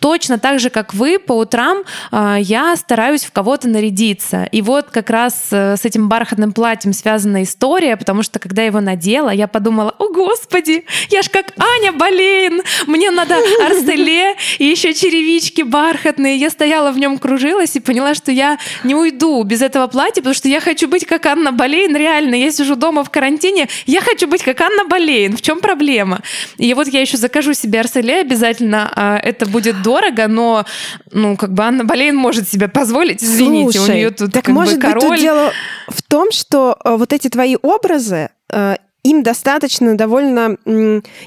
S3: Точно так же, как вы, по утрам э, я стараюсь в кого-то нарядиться. И вот как раз э, с этим бархатным платьем связана история, потому что когда я его надела, я подумала, о господи, я ж как Аня Болейн, мне надо арселе и еще черевички бархатные. Я стояла в нем, кружилась и поняла, что я не уйду без этого платья, потому что я хочу быть как Анна Болейн, реально. Я сижу дома в карантине, я хочу быть как Анна Болейн. В чем проблема? И вот я еще закажу себе арселе обязательно, а это будет дорого, но, ну, как бы Анна Болейн может себе позволить, извините,
S2: Слушай,
S3: у нее тут
S2: так
S3: как
S2: может
S3: бы
S2: быть
S3: король.
S2: тут дело в том, что э, вот эти твои образы э, им достаточно довольно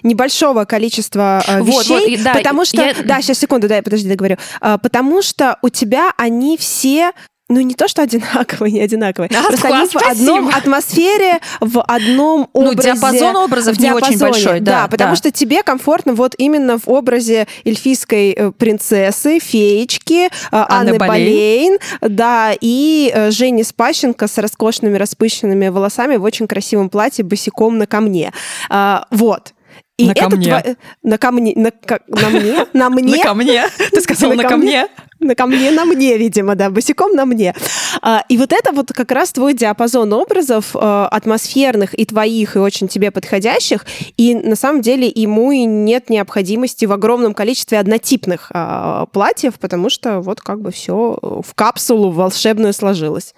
S2: небольшого количества э,
S3: Вот,
S2: вещей,
S3: вот, да,
S2: потому что,
S3: я-
S2: да, сейчас секунду, дай, подожди, договорю, А, потому что у тебя они все ну, не то, что одинаковые, не одинаковые.
S3: А,
S2: Просто они в одном атмосфере, в одном
S1: Ну,
S2: образе.
S1: диапазон образов
S2: в
S1: не очень
S2: диапазоне,
S1: большой, да,
S2: потому
S1: да.
S2: что тебе комфортно вот именно в образе эльфийской э, принцессы, феечки, э,
S1: Анны
S2: Анны
S1: Болейн.
S2: Да, и э, Жени Спащенко с роскошными распущенными волосами в очень красивом платье босиком на камне. А, Вот. И
S1: На
S2: это
S1: камне.
S2: тво- На камне. На, ка- на мне? На мне?
S1: На камне. Ты сказала на камне.
S2: На камне, на мне, видимо, да, босиком на мне. А, И вот это вот как раз твой диапазон образов э, атмосферных и твоих, и очень тебе подходящих. И на самом деле ему и нет необходимости в огромном количестве однотипных а, платьев, потому что вот как бы все в капсулу волшебную сложилось.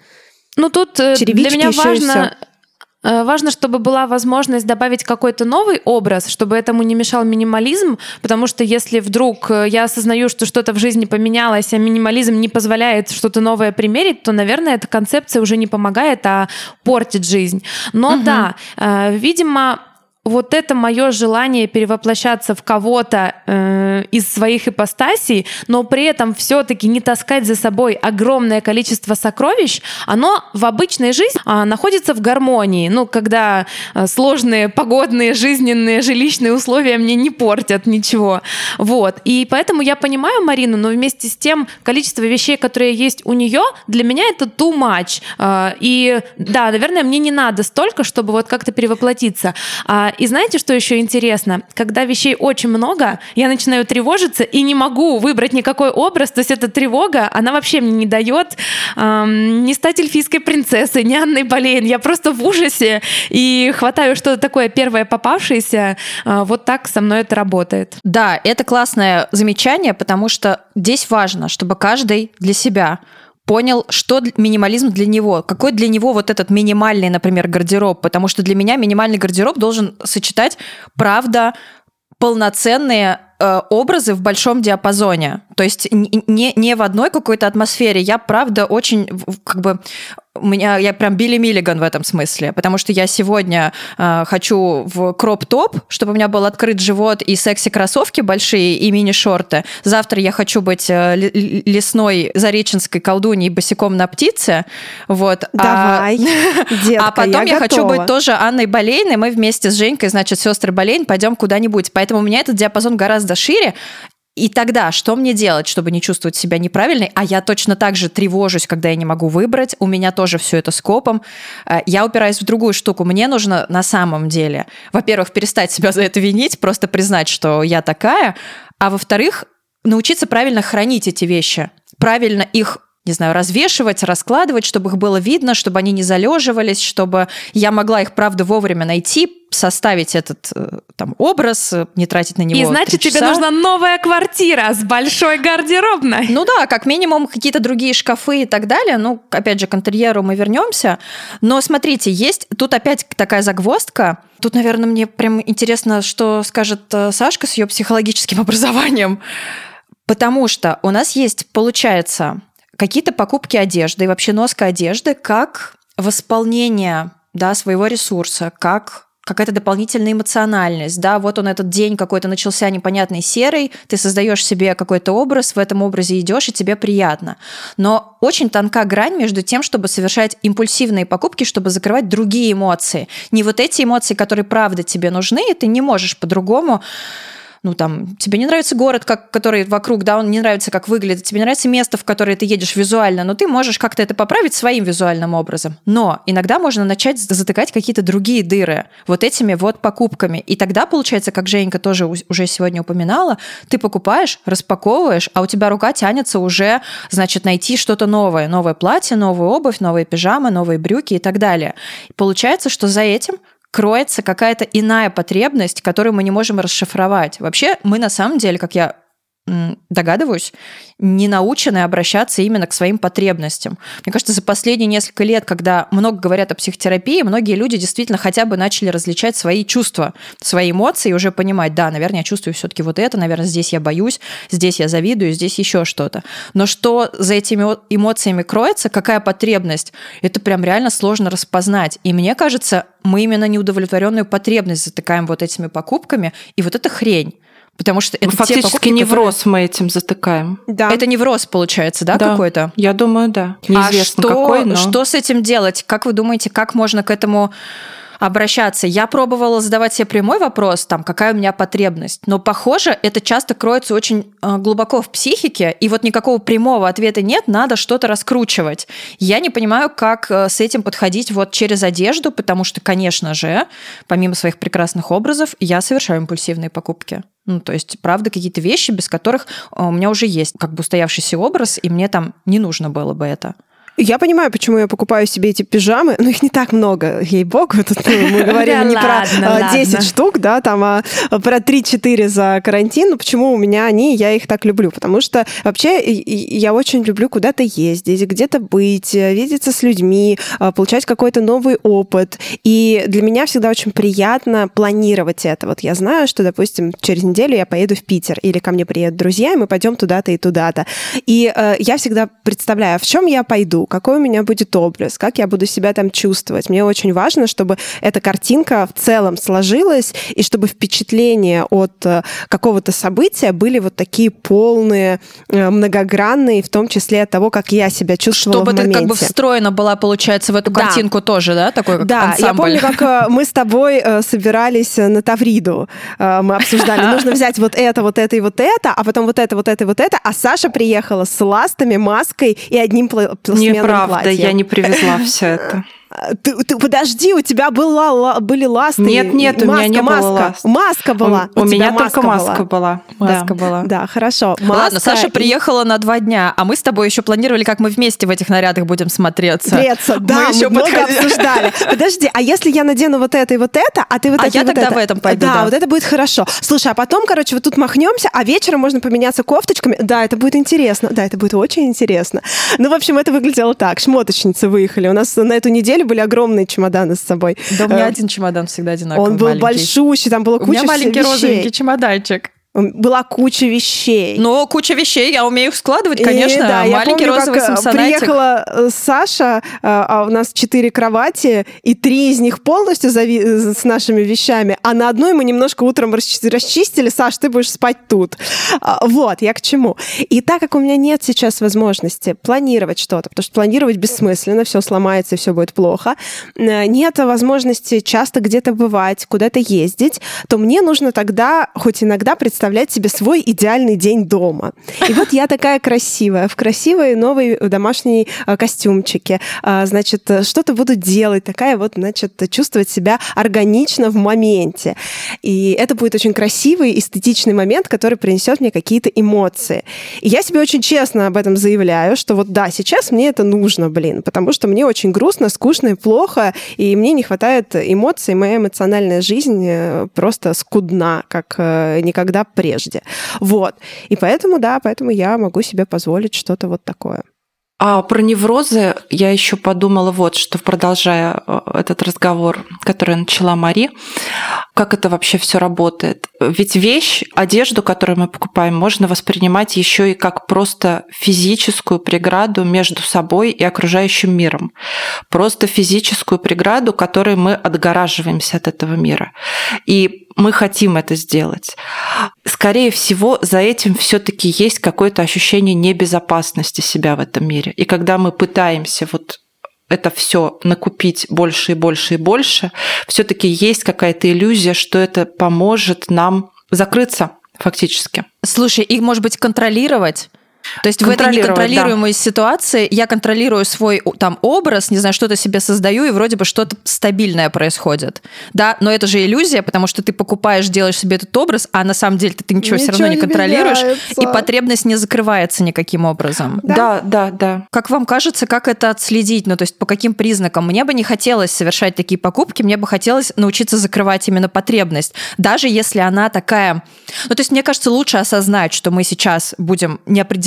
S3: Ну тут э, для
S2: Черевички
S3: меня
S2: ещё и
S3: важно... э, Важно, чтобы была возможность добавить какой-то новый образ, чтобы этому не мешал минимализм, потому что если вдруг э, я осознаю, что что-то в жизни поменялось, а минимализм не позволяет что-то новое примерить, то, наверное, эта концепция уже не помогает, а портит жизнь. Но да, э, видимо, вот это мое желание перевоплощаться в кого-то э, из своих ипостасей, но при этом все-таки не таскать за собой огромное количество сокровищ, оно в обычной жизни а, находится в гармонии. Ну, когда а, сложные погодные, жизненные, жилищные условия мне не портят ничего. Вот. И поэтому я понимаю Марину, но вместе с тем количество вещей, которые есть у нее, для меня это too much. А, и да, наверное, мне не надо столько, чтобы вот как-то перевоплотиться. А, и знаете, что еще интересно? Когда вещей очень много, я начинаю тревожиться и не могу выбрать никакой образ. То есть эта тревога, она вообще мне не дает эм, не стать эльфийской принцессой, не Анной Болейн. Я просто в ужасе и хватаю что-то такое первое попавшееся. Э, вот так со мной это работает.
S1: Да, это классное замечание, потому что здесь важно, чтобы каждый для себя понял, что минимализм для него, какой для него вот этот минимальный, например, гардероб, потому что для меня минимальный гардероб должен сочетать, правда, полноценные э, образы в большом диапазоне. То есть не, не в одной какой-то атмосфере. Я, правда, очень как бы у меня я прям Билли Миллиган в этом смысле, потому что я сегодня э, хочу в кроп-топ, чтобы у меня был открыт живот и секси-кроссовки большие и мини-шорты. Завтра я хочу быть э, лесной зареченской колдуньей босиком на птице. Вот.
S2: Давай,
S1: а, детка, А потом я, я хочу быть тоже Анной Болейной. Мы вместе с Женькой, значит, сестры Болейн, пойдем куда-нибудь. Поэтому у меня этот диапазон гораздо шире. И тогда что мне делать, чтобы не чувствовать себя неправильной? А я точно так же тревожусь, когда я не могу выбрать. У меня тоже все это скопом. Э, я упираюсь в другую штуку. Мне нужно на самом деле, во-первых, перестать себя за это винить, просто признать, что я такая. А во-вторых, научиться правильно хранить эти вещи, правильно их не знаю, развешивать, раскладывать, чтобы их было видно, чтобы они не залеживались, чтобы я могла их, правда, вовремя найти, составить этот э, там образ, э, не тратить на него
S3: И значит, тебе нужна новая квартира с большой гардеробной.
S1: Ну да, как минимум какие-то другие шкафы и так далее. Ну, опять же, к интерьеру мы вернемся. Но смотрите, есть тут опять такая загвоздка. Тут, наверное, мне прям интересно, что скажет э, Сашка с ее психологическим образованием. Потому что у нас есть, получается, какие-то покупки одежды и вообще носка одежды как восполнение да, своего ресурса, как какая-то дополнительная эмоциональность, да, вот он этот день какой-то начался непонятный серый, ты создаешь себе какой-то образ, в этом образе идешь, и тебе приятно. Но очень тонка грань между тем, чтобы совершать импульсивные покупки, чтобы закрывать другие эмоции. Не вот эти эмоции, которые правда тебе нужны, и ты не можешь по-другому ну, там, тебе не нравится город, как, который вокруг, да, он не нравится, как выглядит, тебе не нравится место, в которое ты едешь визуально, но ты можешь как-то это поправить своим визуальным образом. Но иногда можно начать затыкать какие-то другие дыры вот этими вот покупками. И тогда, получается, как Женька тоже уже сегодня упоминала, ты покупаешь, распаковываешь, а у тебя рука тянется уже, значит, найти что-то новое. Новое платье, новую обувь, новые пижамы, новые брюки и так далее. И получается, что за этим кроется какая-то иная потребность, которую мы не можем расшифровать. Вообще, мы на самом деле, как я догадываюсь, не научены обращаться именно к своим потребностям. Мне кажется, за последние несколько лет, когда много говорят о психотерапии, многие люди действительно хотя бы начали различать свои чувства, свои эмоции и уже понимать, да, наверное, я чувствую все-таки вот это, наверное, здесь я боюсь, здесь я завидую, здесь еще что-то. Но что за этими эмоциями кроется, какая потребность, это прям реально сложно распознать. И мне кажется, мы именно неудовлетворенную потребность затыкаем вот этими покупками, и вот это хрень. Потому что это
S4: фактически покупки, невроз которые... мы этим затыкаем.
S1: Да. Это невроз получается, да, да какой-то?
S4: Я думаю, да.
S1: Неизвестно а что, какой, но... что с этим делать? Как вы думаете, как можно к этому обращаться. Я пробовала задавать себе прямой вопрос, там, какая у меня потребность. Но, похоже, это часто кроется очень э, глубоко в психике, и вот никакого прямого ответа нет, надо что-то раскручивать. Я не понимаю, как э, с этим подходить вот через одежду, потому что, конечно же, помимо своих прекрасных образов, я совершаю импульсивные покупки. Ну, то есть, правда, какие-то вещи, без которых э, у меня уже есть как бы устоявшийся образ, и мне там не нужно было бы это.
S2: Я понимаю, почему я покупаю себе эти пижамы, но их не так много, ей-богу. Тут ну, мы говорим не про 10 а, штук, да, там, а про 3-4 за карантин. Но почему у меня они, я их так люблю? Потому что вообще я очень люблю куда-то ездить, где-то быть, видеться с людьми, а, получать какой-то новый опыт. И для меня всегда очень приятно планировать это. Вот я знаю, что, допустим, через неделю я поеду в Питер, или ко мне приедут друзья, и мы пойдем туда-то и туда-то. И э, я всегда представляю, в чем я пойду, какой у меня будет образ, как я буду себя там чувствовать. Мне очень важно, чтобы эта картинка в целом сложилась, и чтобы впечатления от э, какого-то события были вот такие полные, э, многогранные, в том числе от того, как я себя чувствовала
S1: Чтобы
S2: в
S1: ты
S2: моменте.
S1: как бы встроена была, получается, в эту
S2: Да.
S1: картинку тоже, да, такой как
S2: Да, я
S1: ансамбль?
S2: помню, как э, мы с тобой собирались на Тавриду. Мы обсуждали, нужно взять вот это, вот это и вот это, а потом вот это, вот это и вот это. А Саша приехала с ластами, маской и одним пла- сменным
S4: Неправда, я не привезла все это.
S2: А, Ты, ты подожди, у тебя была, ла- были ласты.
S4: Нет, нет, у меня
S2: маска,
S4: не было
S2: маска.
S4: ласт.
S2: Маска была.
S4: У, у
S2: тебя
S4: меня только маска была.
S1: Маска
S2: да,
S1: была.
S2: Да, хорошо.
S1: Ладно,
S2: Маска
S1: Саша
S2: и-
S1: приехала на два дня, а мы с тобой еще планировали, как мы вместе в этих нарядах будем смотреться.
S2: Треться, да, мы,
S1: еще
S2: много
S1: подходили.
S2: обсуждали. Подожди, а если я надену вот это и вот это, а ты вот
S1: А
S2: это
S1: я
S2: и вот
S1: тогда
S2: это?
S1: в этом пойду,
S2: Да,
S1: да.
S2: вот это будет хорошо. Слушай, а потом, короче, вот тут махнемся, а вечером можно поменяться кофточками. Да, это будет интересно. Да, это будет очень интересно. Ну, в общем, это выглядело так. Шмоточницы выехали. У нас на эту неделю были огромные чемоданы с собой.
S1: Да у меня
S2: Э,
S1: один чемодан всегда одинаковый.
S2: Он был
S1: маленький.
S2: большущий, там было
S1: У
S2: куча
S1: меня маленький
S2: вещей.
S1: розовенький чемоданчик.
S2: Была куча вещей.
S1: Но куча вещей, я умею их складывать,
S2: И
S1: конечно.
S2: да, я
S1: маленький
S2: помню,
S1: розовый
S2: как э, приехала э, Саша, э, а у нас четыре кровати, и три из них полностью зави- с нашими вещами, а на одной мы немножко утром расчи- расчистили. Саш, ты будешь спать тут. А, Вот, я к чему. И так как у меня нет сейчас возможности планировать что-то, потому что планировать бессмысленно, все сломается и все будет плохо, нет возможности часто где-то бывать, куда-то ездить, то мне нужно тогда хоть иногда представлять себе свой идеальный день дома. И вот я такая красивая, в красивой новой домашней э, костюмчике. А, Значит, что-то буду делать, такая вот, значит, чувствовать себя органично в моменте. И это будет очень красивый, эстетичный момент, который принесет мне какие-то эмоции. И я себе очень честно об этом заявляю, что вот да, сейчас мне это нужно, блин, потому что мне очень грустно, скучно и плохо, и мне не хватает эмоций, моя эмоциональная жизнь э, просто скудна, как э, никогда прежде. Вот. И поэтому, да, поэтому я могу себе позволить что-то вот такое.
S4: А про неврозы я еще подумала вот, что продолжая э, этот разговор, который начала Мари, как это вообще все работает. Ведь вещь, одежду, которую мы покупаем, можно воспринимать еще и как просто физическую преграду между собой и окружающим миром. Просто физическую преграду, которой мы отгораживаемся от этого мира. И мы хотим это сделать. Скорее всего, за этим все-таки есть какое-то ощущение небезопасности себя в этом мире. И когда мы пытаемся вот это все накупить больше и больше и больше, все-таки есть какая-то иллюзия, что это поможет нам закрыться фактически.
S1: Слушай, их, может быть, контролировать? То есть в этой неконтролируемой ситуации я контролирую свой там образ, не знаю, что-то себе создаю, и вроде бы что-то стабильное происходит. Да, но это же иллюзия, потому что ты покупаешь, делаешь себе этот образ, а на самом деле ты ничего, все
S2: Ничего
S1: равно не
S2: не
S1: контролируешь,
S2: меняется.
S1: и потребность не закрывается никаким образом.
S2: Да.
S4: Да, да, да.
S1: Как вам кажется, как это отследить? Ну, то есть по каким признакам? Мне бы не хотелось совершать такие покупки, мне бы хотелось научиться закрывать именно потребность, даже если она такая... Ну, то есть мне кажется, лучше осознать, что мы сейчас будем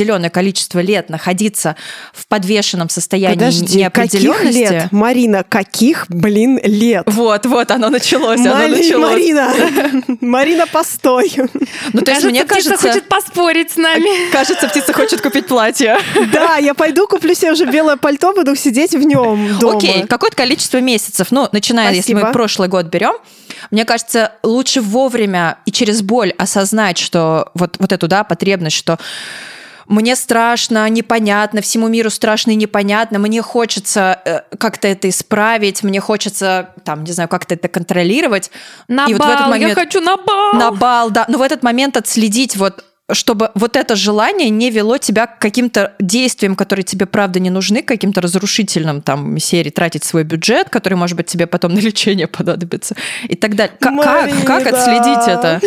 S1: неопределенное количество лет находиться в подвешенном состоянии
S2: Подожди, каких
S1: неопределенности.
S2: лет? Марина, каких, блин, лет?
S1: Вот, вот, оно началось, оно
S2: Мали-
S1: началось.
S2: Марина, Марина, постой.
S1: Ну, то есть
S3: Кажется,
S1: мне
S3: птица
S1: кажется...
S3: хочет поспорить с нами.
S1: Кажется, птица хочет купить платье.
S2: Да, я пойду куплю себе уже белое пальто, буду сидеть в нем дома.
S1: Окей, какое-то количество месяцев, ну, начиная, если мы прошлый год берем, мне кажется, лучше вовремя и через боль осознать, что вот, вот эту, да, потребность, что мне страшно, непонятно, всему миру страшно и непонятно, мне хочется э, как-то это исправить, мне хочется, там, не знаю, как-то это контролировать.
S3: На
S1: И вот в
S3: бал,
S1: этот момент-
S3: я хочу на бал.
S1: На бал, да. Но в этот момент отследить вот чтобы вот это желание не вело тебя к каким-то действиям, которые тебе правда не нужны, к каким-то разрушительным там серии тратить свой бюджет, который, может быть, тебе потом на лечение понадобится и так далее. К- Как, как
S2: Марина.
S1: отследить это?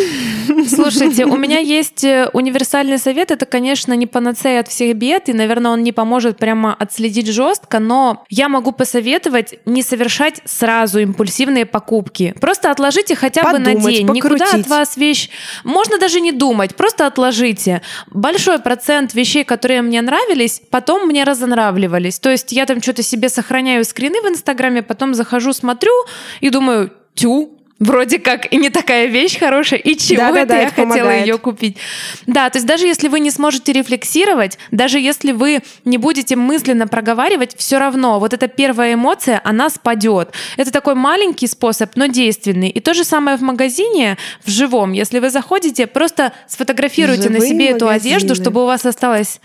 S3: Слушайте, у меня есть э, универсальный совет. Это, конечно, не панацея от всех бед, и, наверное, он не поможет прямо отследить жестко, но я могу посоветовать не совершать сразу импульсивные покупки. Просто отложите хотя бы на
S2: Подумать,
S3: день. Никуда
S2: покрутить.
S3: от вас вещь... Можно даже не думать, просто отложите. Большой процент вещей, которые мне нравились, потом мне разонравливались. То есть я там что-то себе сохраняю скрины в Инстаграме, потом захожу, смотрю и думаю, тю, вроде как и не такая вещь хорошая, и чего
S2: Да-да-да,
S3: это я
S2: это
S3: хотела
S2: помогает.
S3: ее купить. Да, то есть даже если вы не сможете рефлексировать, даже если вы не будете мысленно проговаривать, все равно вот эта первая эмоция, она спадет. Это такой маленький способ, но действенный. И то же самое в магазине, в живом. Если вы заходите, просто сфотографируйте на
S2: Живые
S3: себе эту
S2: магазины.
S3: одежду, чтобы у вас осталось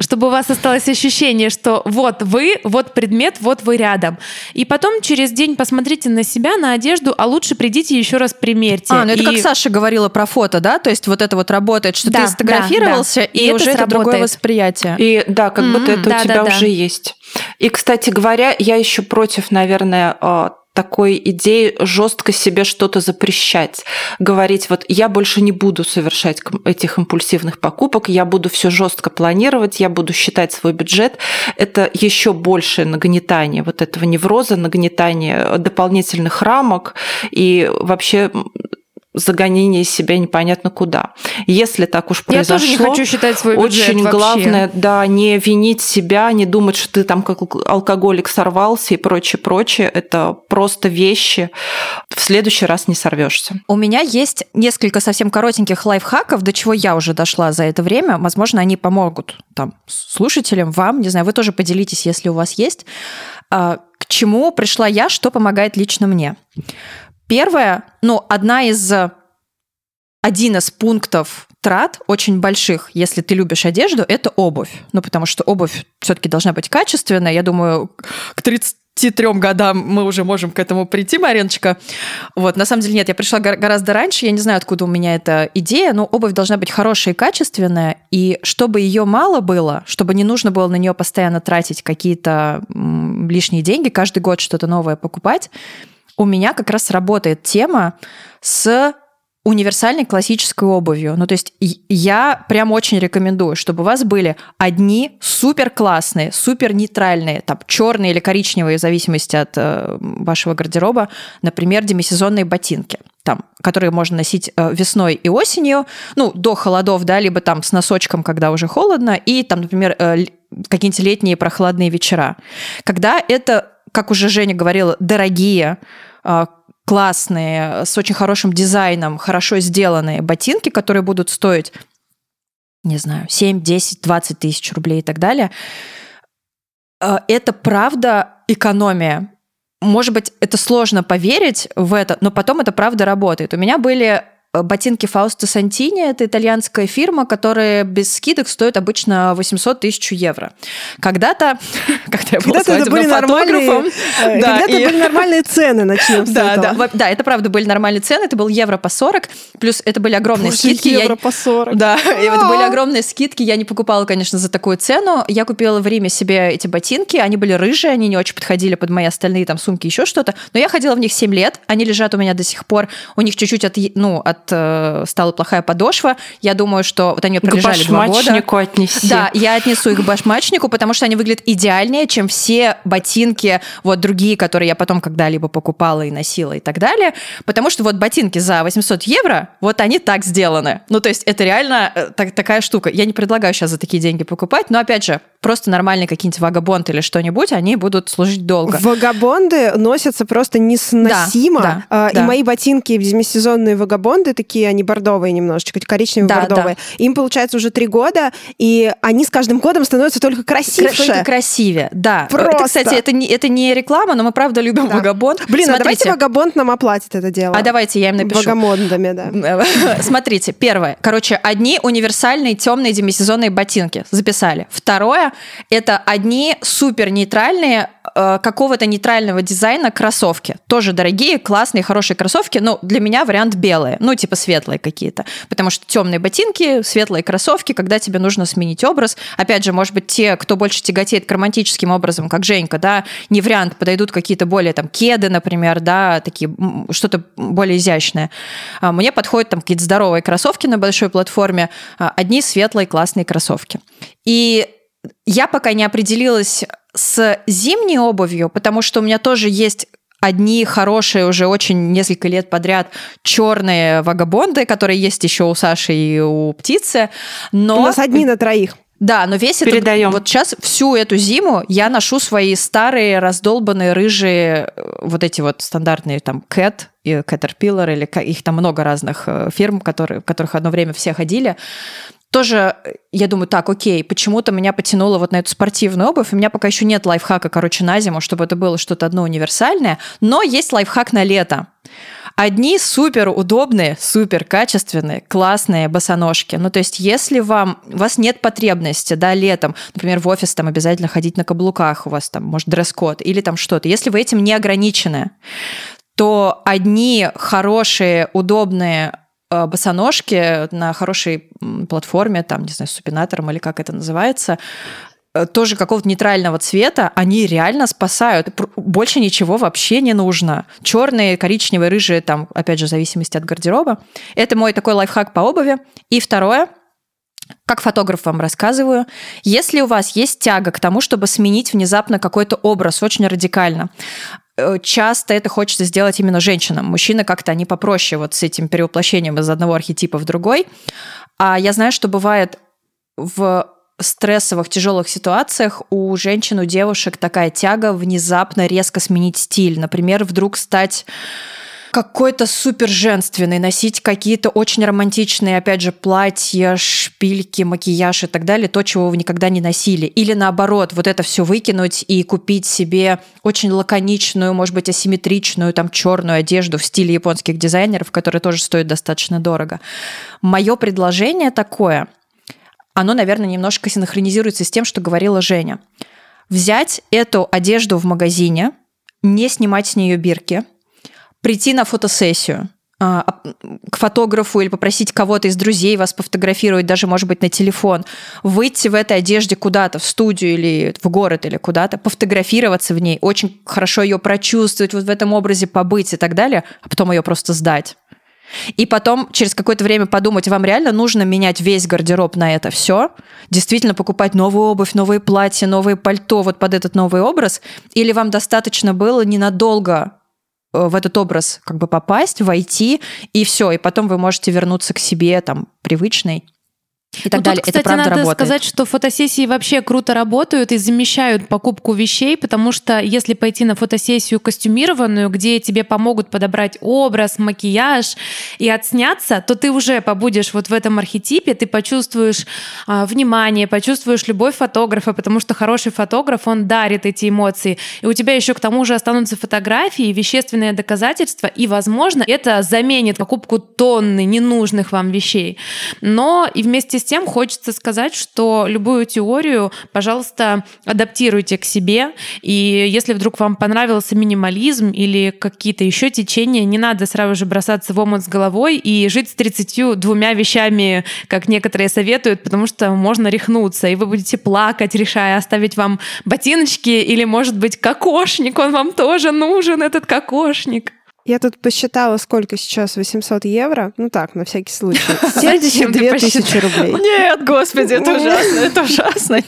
S3: чтобы у вас осталось ощущение, что вот вы, вот предмет, вот вы рядом. И потом через день посмотрите на себя, на одежду, а лучше придите еще раз примерьте.
S1: А, ну это
S3: И-
S1: как Саша говорила про фото, да? То есть вот это вот работает, что
S3: Да,
S1: ты сфотографировался,
S3: да, да.
S1: и,
S3: И это
S1: уже это другое восприятие.
S4: И да, как будто
S3: Мгм,
S4: это у тебя
S3: да-да-да.
S4: уже есть. И, кстати говоря, я еще против, наверное, э, такой идеи жестко себе что-то запрещать. Говорить, вот я больше не буду совершать этих импульсивных покупок, я буду все жестко планировать, я буду считать свой бюджет. Это еще большее нагнетание вот этого невроза, нагнетание дополнительных рамок и вообще загонение себя непонятно куда. Если так уж
S3: Я
S4: произошло,
S3: тоже не хочу считать свой бюджет
S4: очень
S3: вообще.
S4: главное, да, не винить себя, не думать, что ты там как алкоголик сорвался и прочее, прочее. Это просто вещи. В следующий раз не сорвешься.
S1: У меня есть несколько совсем коротеньких лайфхаков, до чего я уже дошла за это время. Возможно, они помогут там слушателям, вам, не знаю, вы тоже поделитесь, если у вас есть. А, К чему пришла я, что помогает лично мне? Первое, ну, одна из один из пунктов трат очень больших, если ты любишь одежду, это обувь. Ну, потому что обувь все-таки должна быть качественная. Я думаю, к 33 годам мы уже можем к этому прийти, Мариночка. Вот, на самом деле нет, я пришла гор- гораздо раньше, я не знаю, откуда у меня эта идея, но обувь должна быть хорошая и качественная, и чтобы ее мало было, чтобы не нужно было на нее постоянно тратить какие-то лишние деньги, каждый год что-то новое покупать, у меня как раз работает тема с универсальной классической обувью. Ну, то есть я прям очень рекомендую, чтобы у вас были одни супер классные, супер нейтральные, там, черные или коричневые, в зависимости от э, вашего гардероба, например, демисезонные ботинки там, которые можно носить э, весной и осенью, ну, до холодов, да, либо там с носочком, когда уже холодно, и там, например, э, какие-нибудь летние прохладные вечера. Когда это, как уже Женя говорила, дорогие, э, классные, с очень хорошим дизайном, хорошо сделанные ботинки, которые будут стоить, не знаю, 7, 10, 20 тысяч рублей и так далее, э, это правда экономия. Может быть, это сложно поверить в это, но потом это правда работает. У меня были ботинки Фауста Сантини, это итальянская фирма, которые без скидок стоят обычно 800 тысяч евро. Когда-то, когда я была
S2: Когда-то это были
S1: фотографом,
S2: э,
S1: да,
S2: когда-то
S1: и-
S2: были нормальные цены, начнем с
S1: да,
S2: этого.
S1: да, да, это правда были нормальные цены, это был евро по 40, плюс это были огромные
S2: Боже,
S1: скидки. я-
S2: евро по 40.
S1: Да, и это были огромные скидки, я не покупала, конечно, за такую цену. Я купила в Риме себе эти ботинки, они были рыжие, они не очень подходили под мои остальные там сумки, еще что-то, но я ходила в них 7 лет, они лежат у меня до сих пор, у них чуть-чуть от, ну, от, э, стала плохая подошва, я думаю, что вот они
S4: К
S1: пролежали два года.
S4: башмачнику отнеси.
S1: Да, я отнесу их к башмачнику, потому что они выглядят идеальнее, чем все ботинки, вот другие, которые я потом когда-либо покупала и носила и так далее. Потому что вот ботинки за 800 евро, вот они так сделаны. Ну, то есть это реально э, так- такая штука. Я не предлагаю сейчас за такие деньги покупать, но, опять же, просто нормальные какие-нибудь вагабонд или что-нибудь, они будут служить долго.
S2: Вагабонды носятся просто несносимо.
S1: Да,
S2: А, И
S1: да.
S2: мои ботинки демисезонные вагабонды, такие они бордовые немножечко, коричневые
S1: Да,
S2: бордовые. Им, получается, уже три года, и они с каждым годом становятся только красивше.
S1: Только красивее, да.
S2: Просто.
S1: Это, кстати, это не, это не реклама, но мы правда любим
S2: Да.
S1: вагабонд.
S2: Блин, а давайте
S1: Смотрите.
S2: вагабонд нам оплатит это дело.
S1: А давайте я им напишу.
S2: Вагамондами, да.
S1: Смотрите, первое. Короче, одни универсальные темные демисезонные ботинки. Записали. Второе – это одни супер нейтральные э, какого-то нейтрального дизайна кроссовки. Тоже дорогие, классные, хорошие кроссовки. Ну, для меня вариант белые. Ну, типа светлые какие-то. Потому что темные ботинки, светлые кроссовки, когда тебе нужно сменить образ. Опять же, может быть, те, кто больше тяготеет к романтическим образом, как Женька, да, не вариант, подойдут какие-то более там кеды, например, да, такие, что-то более изящное. А Мне подходят там какие-то здоровые кроссовки на большой платформе, а, одни светлые классные кроссовки. И я пока не определилась с зимней обувью, потому что у меня тоже есть одни хорошие уже очень несколько лет подряд черные вагабонды, которые есть еще у Саши и у птицы, но
S2: У нас одни на троих.
S1: да, но весь этот...
S4: Передаем.
S1: Вот сейчас всю эту зиму я ношу свои старые, раздолбанные, рыжие, э, вот эти вот стандартные там кэт и Caterpillar, или их там много разных э, фирм, которые, в которых одно время все ходили, тоже я думаю, так, окей, почему-то меня потянуло вот на эту спортивную обувь, у меня пока еще нет лайфхака, короче, на зиму, чтобы это было что-то одно универсальное, но есть лайфхак на лето. Одни супер удобные, супер качественные, классные босоножки. Ну, то есть, если вам, у вас нет потребности, да, летом, например, в офис там обязательно ходить на каблуках, у вас там, может, дресс-код или там что-то, если вы этим не ограничены, то одни хорошие, удобные э, босоножки на хорошей платформе, там, не знаю, с супинатором или как это называется, Э, тоже какого-то нейтрального цвета, они реально спасают. Больше ничего вообще не нужно. Черные, коричневые, рыжие, там, опять же, в зависимости от гардероба. Это мой такой лайфхак по обуви. И второе, как фотограф вам рассказываю, если у вас есть тяга к тому, чтобы сменить внезапно какой-то образ очень радикально, э, часто это хочется сделать именно женщинам. Мужчины как-то они попроще вот с этим перевоплощением из одного архетипа в другой. А я знаю, что бывает в стрессовых, тяжелых ситуациях у женщин, у девушек такая тяга внезапно резко сменить стиль. Например, вдруг стать какой-то супер женственный, носить какие-то очень романтичные, опять же, платья, шпильки, макияж и так далее, то, чего вы никогда не носили. Или наоборот, вот это все выкинуть и купить себе очень лаконичную, может быть, асимметричную, там, черную одежду в стиле японских дизайнеров, которая тоже стоит достаточно дорого. Мое предложение такое – оно, наверное, немножко синхронизируется с тем, что говорила Женя. Взять эту одежду в магазине, не снимать с нее бирки, прийти на фотосессию, а, к фотографу или попросить кого-то из друзей вас пофотографировать, даже, может быть, на телефон, выйти в этой одежде куда-то, в студию или в город или куда-то, пофотографироваться в ней, очень хорошо ее прочувствовать, вот в этом образе побыть и так далее, а потом ее просто сдать. И потом через какое-то время подумать, вам реально нужно менять весь гардероб на это все, действительно покупать новую обувь, новые платья, новые пальто вот под этот новый образ, или вам достаточно было ненадолго в этот образ как бы попасть, войти, и все, и потом вы можете вернуться к себе там привычной и так ну, далее. Тут,
S3: кстати,
S1: это правда
S3: надо
S1: работает.
S3: сказать, что фотосессии вообще круто работают и замещают покупку вещей, потому что если пойти на фотосессию костюмированную, где тебе помогут подобрать образ, макияж и отсняться, то ты уже побудешь вот в этом архетипе, ты почувствуешь а, внимание, почувствуешь любовь фотографа, потому что хороший фотограф, он дарит эти эмоции. И у тебя еще к тому же останутся фотографии, вещественные доказательства, и, возможно, это заменит покупку тонны ненужных вам вещей. Но и вместе с тем хочется сказать, что любую теорию, пожалуйста, адаптируйте к себе. И если вдруг вам понравился минимализм или какие-то еще течения, не надо сразу же бросаться в омут с головой и жить с 32 вещами, как некоторые советуют, потому что можно рехнуться, и вы будете плакать, решая оставить вам ботиночки или, может быть, кокошник, он вам тоже нужен, этот кокошник.
S2: Я тут посчитала, сколько сейчас 800 евро. Ну так, на всякий случай. 72 тысячи рублей.
S1: Нет, господи, это ужасно, это ужасно.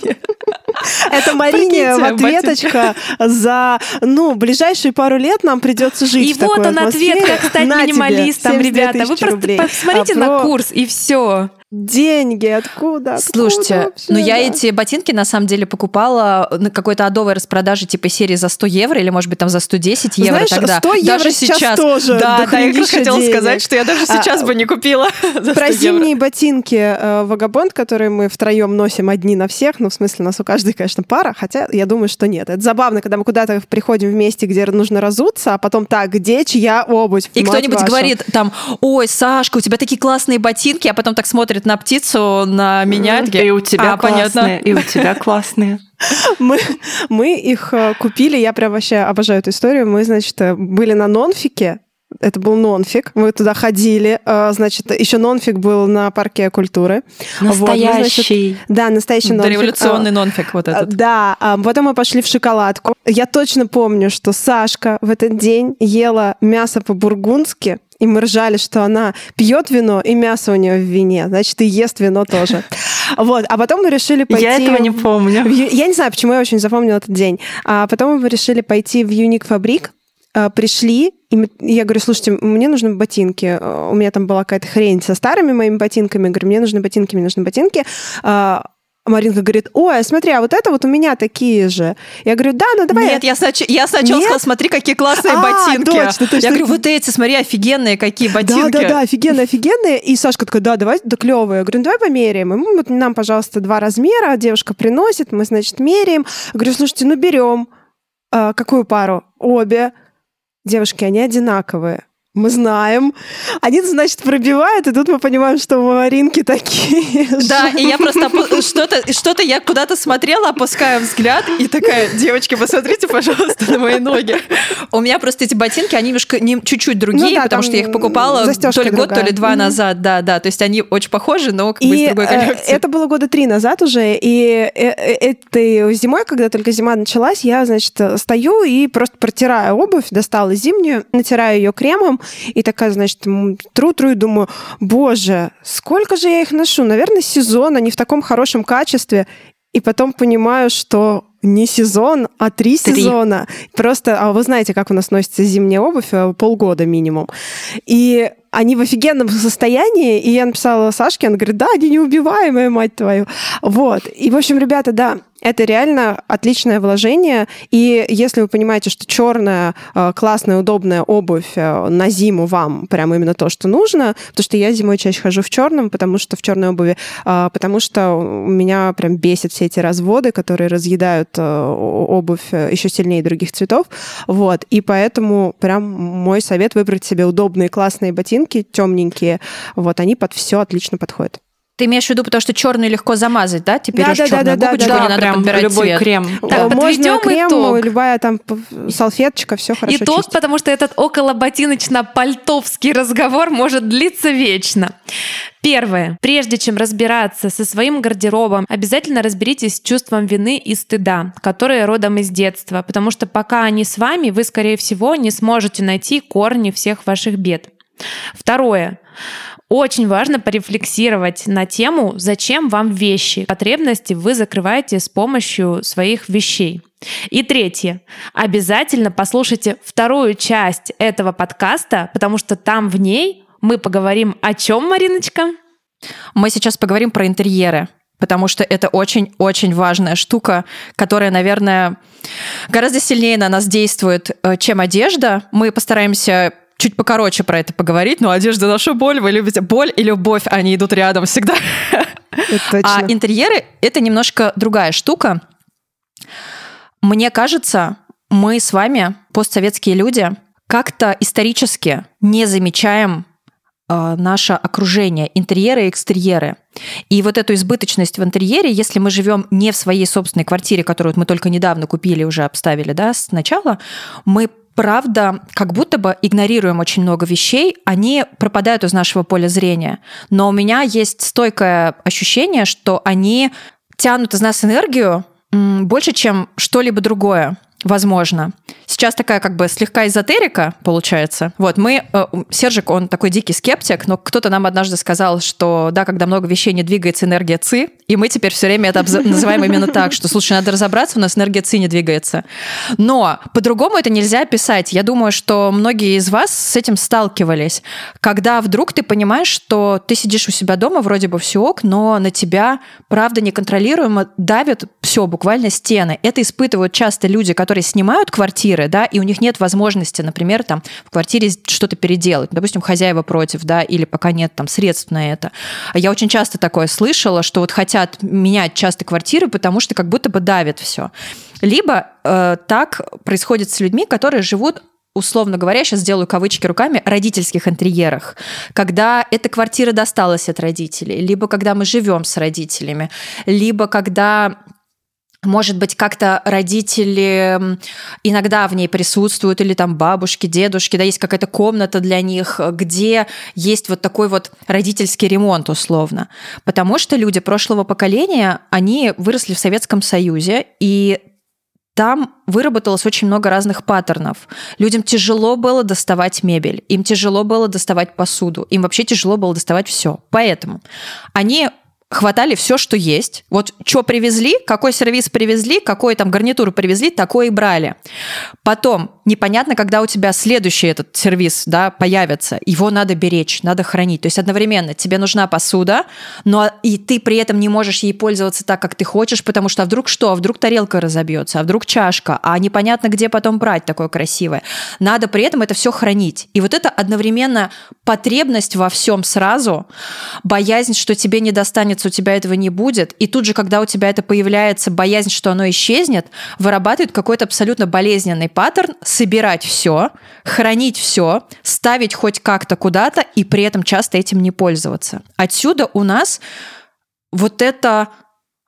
S2: Это Марине в ответочка за, ну, ближайшие пару лет нам придется жить
S3: И вот он ответ, как стать минималистом, ребята. Вы просто посмотрите на курс, и все
S2: деньги откуда?
S1: Слушайте, откуда ну я эти ботинки на самом деле покупала на какой-то адовой распродаже типа серии за 100 евро или может быть там за 110 евро
S2: Знаешь,
S1: тогда.
S2: 100 евро даже сейчас, сейчас тоже.
S1: Да, да, я хотела денег. сказать, что я даже сейчас а, бы не купила.
S2: Про зимние евро. ботинки э, Вагабонд, которые мы втроем носим одни на всех, ну в смысле у нас у каждой, конечно, пара, хотя я думаю, что нет. Это забавно, когда мы куда-то приходим вместе, где нужно разуться, а потом так, где чья обувь?
S1: И кто-нибудь говорит там, ой, Сашка, у тебя такие классные ботинки, а потом так смотрит смотрят на птицу, на меня.
S4: И у тебя а, классные, понятно. и у тебя классные.
S2: Мы, мы их э, купили, я прям вообще обожаю эту историю. Мы, значит, э, были на нонфике, это был нонфик. Мы туда ходили. Э, значит, еще нонфик был на парке культуры.
S4: Настоящий. Вот, мы, значит,
S2: да, настоящий нонфик.
S1: Революционный нонфик вот этот.
S2: Да. А потом мы пошли в шоколадку. Я точно помню, что Сашка в этот день ела мясо по-бургундски и мы ржали, что она пьет вино, и мясо у нее в вине, значит, и ест вино тоже. Вот, а потом мы решили пойти...
S4: Я этого не помню.
S2: Я не знаю, почему я очень запомнила этот день. А потом мы решили пойти в Юник Фабрик, а, пришли, и я говорю, слушайте, мне нужны ботинки. У меня там была какая-то хрень со старыми моими ботинками. Я говорю, мне нужны ботинки, мне нужны ботинки. А, Маринка говорит, ой, смотри, а вот это вот у меня такие же. Я говорю, да, ну давай.
S1: Нет, я, снач... я сначала
S2: Нет?
S1: сказала, смотри, какие классные
S2: А,
S1: ботинки.
S2: точно, точно.
S1: Я говорю, вот эти, смотри, офигенные какие ботинки.
S2: Да, да, да, офигенные, офигенные. И Сашка такая, да, давай, да, клевые. Я говорю, ну давай померяем. Мы, вот нам, пожалуйста, два размера. Девушка приносит, мы, значит, меряем. Я говорю, слушайте, ну берем. А, какую пару? Обе. Девушки, они одинаковые. Мы знаем. Один, значит, пробивает, и тут мы понимаем, что Маринки такие
S1: Да, и я просто что-то, что-то я куда-то смотрела, опускаю взгляд, и такая, девочки, посмотрите, пожалуйста, на мои ноги. У меня просто эти ботинки, они немножко не, чуть-чуть другие,
S2: Ну да,
S1: потому что я их покупала то ли год, то ли два назад, да, да. То есть они очень похожи, но как бы из другой
S2: э,
S1: коллекции.
S2: это было года три назад уже, и э, э, этой зимой, когда только зима началась, я, значит, стою и просто протираю обувь, достала зимнюю, натираю ее кремом, и такая, значит, тру-тру и думаю, боже, сколько же я их ношу? Наверное, сезон, они в таком хорошем качестве. И потом понимаю, что не сезон, а три,
S1: Три.
S2: сезона. Просто, а вы знаете, как у нас носится зимняя обувь, э, полгода минимум. И они в офигенном состоянии, и я написала Сашке, она говорит, да, они неубиваемые, мать твою. Вот. И, в общем, ребята, да, это реально отличное вложение. И если вы понимаете, что черная, э, классная, удобная обувь э, на зиму вам прям именно то, что нужно, потому что я зимой чаще хожу в черном, потому что в черной обуви, э, потому что у меня прям бесит все эти разводы, которые разъедают э, обувь еще сильнее других цветов. Вот. И поэтому прям мой совет выбрать себе удобные, классные ботинки, темненькие. Вот, они под все отлично подходят.
S1: Ты имеешь в виду, потому что черный легко замазать, да? Теперь
S2: Да,
S1: уж
S2: да, да,
S1: черную
S2: да, да,
S1: губочку,
S2: да,
S1: не надо
S4: прям
S1: подбирать
S4: любой
S1: цвет.
S4: крем.
S3: Так,
S2: Э, Можно
S3: подведем
S2: крем,
S3: итог.
S2: любая там салфеточка, все хорошо
S3: Итог,
S2: чистить.
S3: потому что этот околоботиночно-пальтовский разговор может длиться вечно. Первое. Прежде чем разбираться со своим гардеробом, обязательно разберитесь с чувством вины и стыда, которые родом из детства, потому что пока они с вами, вы, скорее всего, не сможете найти корни всех ваших бед. Второе. Очень важно порефлексировать на тему, зачем вам вещи. Потребности вы закрываете с помощью своих вещей. И третье. Обязательно послушайте вторую часть этого подкаста, потому что там в ней мы поговорим о чем, Мариночка?
S1: Мы сейчас поговорим про интерьеры, потому что это очень-очень важная штука, которая, наверное, гораздо сильнее на нас действует, э, чем одежда. Мы постараемся чуть покороче про это поговорить, но одежда наша боль, вы любите боль и любовь, они идут рядом всегда. А интерьеры — это немножко другая штука. Мне кажется, мы с вами, постсоветские люди, как-то исторически не замечаем э, наше окружение, интерьеры и экстерьеры. И вот эту избыточность в интерьере, если мы живем не в своей собственной квартире, которую мы только недавно купили, уже обставили, да, сначала, мы правда, как будто бы игнорируем очень много вещей, они пропадают из нашего поля зрения. Но у меня есть стойкое ощущение, что они тянут из нас энергию больше, чем что-либо другое. Возможно. Сейчас такая как бы слегка эзотерика получается. Вот мы, э, Сержик, он такой дикий скептик, но кто-то нам однажды сказал, что да, когда много вещей не двигается, энергия ЦИ, и мы теперь все время это называем именно так, что, слушай, надо разобраться, у нас энергия ЦИ не двигается. Но по-другому это нельзя описать. Я думаю, что многие из вас с этим сталкивались. Когда вдруг ты понимаешь, что ты сидишь у себя дома, вроде бы все ок, но на тебя, правда, неконтролируемо давят все, буквально стены. Это испытывают часто люди, которые снимают квартиры, да, и у них нет возможности, например, там в квартире что-то переделать. Допустим, хозяева против, да, или пока нет там средств на это. Я очень часто такое слышала, что вот хотят менять часто квартиры, потому что как будто бы давит все. Либо э, так происходит с людьми, которые живут условно говоря, сейчас сделаю кавычки руками, родительских интерьерах, когда эта квартира досталась от родителей, либо когда мы живем с родителями, либо когда может быть, как-то родители иногда в ней присутствуют, или там бабушки, дедушки, да, есть какая-то комната для них, где есть вот такой вот родительский ремонт условно. Потому что люди прошлого поколения, они выросли в Советском Союзе, и там выработалось очень много разных паттернов. Людям тяжело было доставать мебель, им тяжело было доставать посуду, им вообще тяжело было доставать все. Поэтому они хватали все, что есть. Вот что привезли, какой сервис привезли, какой там гарнитуру привезли, такое и брали. Потом, непонятно, когда у тебя следующий этот сервис да, появится. Его надо беречь, надо хранить. То есть одновременно тебе нужна посуда, но и ты при этом не можешь ей пользоваться так, как ты хочешь, потому что а вдруг что? А вдруг тарелка разобьется, а вдруг чашка, а непонятно, где потом брать такое красивое. Надо при этом это все хранить. И вот это одновременно потребность во всем сразу, боязнь, что тебе не достанется, у тебя этого не будет, и тут же, когда у тебя это появляется, боязнь, что оно исчезнет, вырабатывает какой-то абсолютно болезненный паттерн собирать все, хранить все, ставить хоть как-то куда-то и при этом часто этим не пользоваться. Отсюда у нас вот это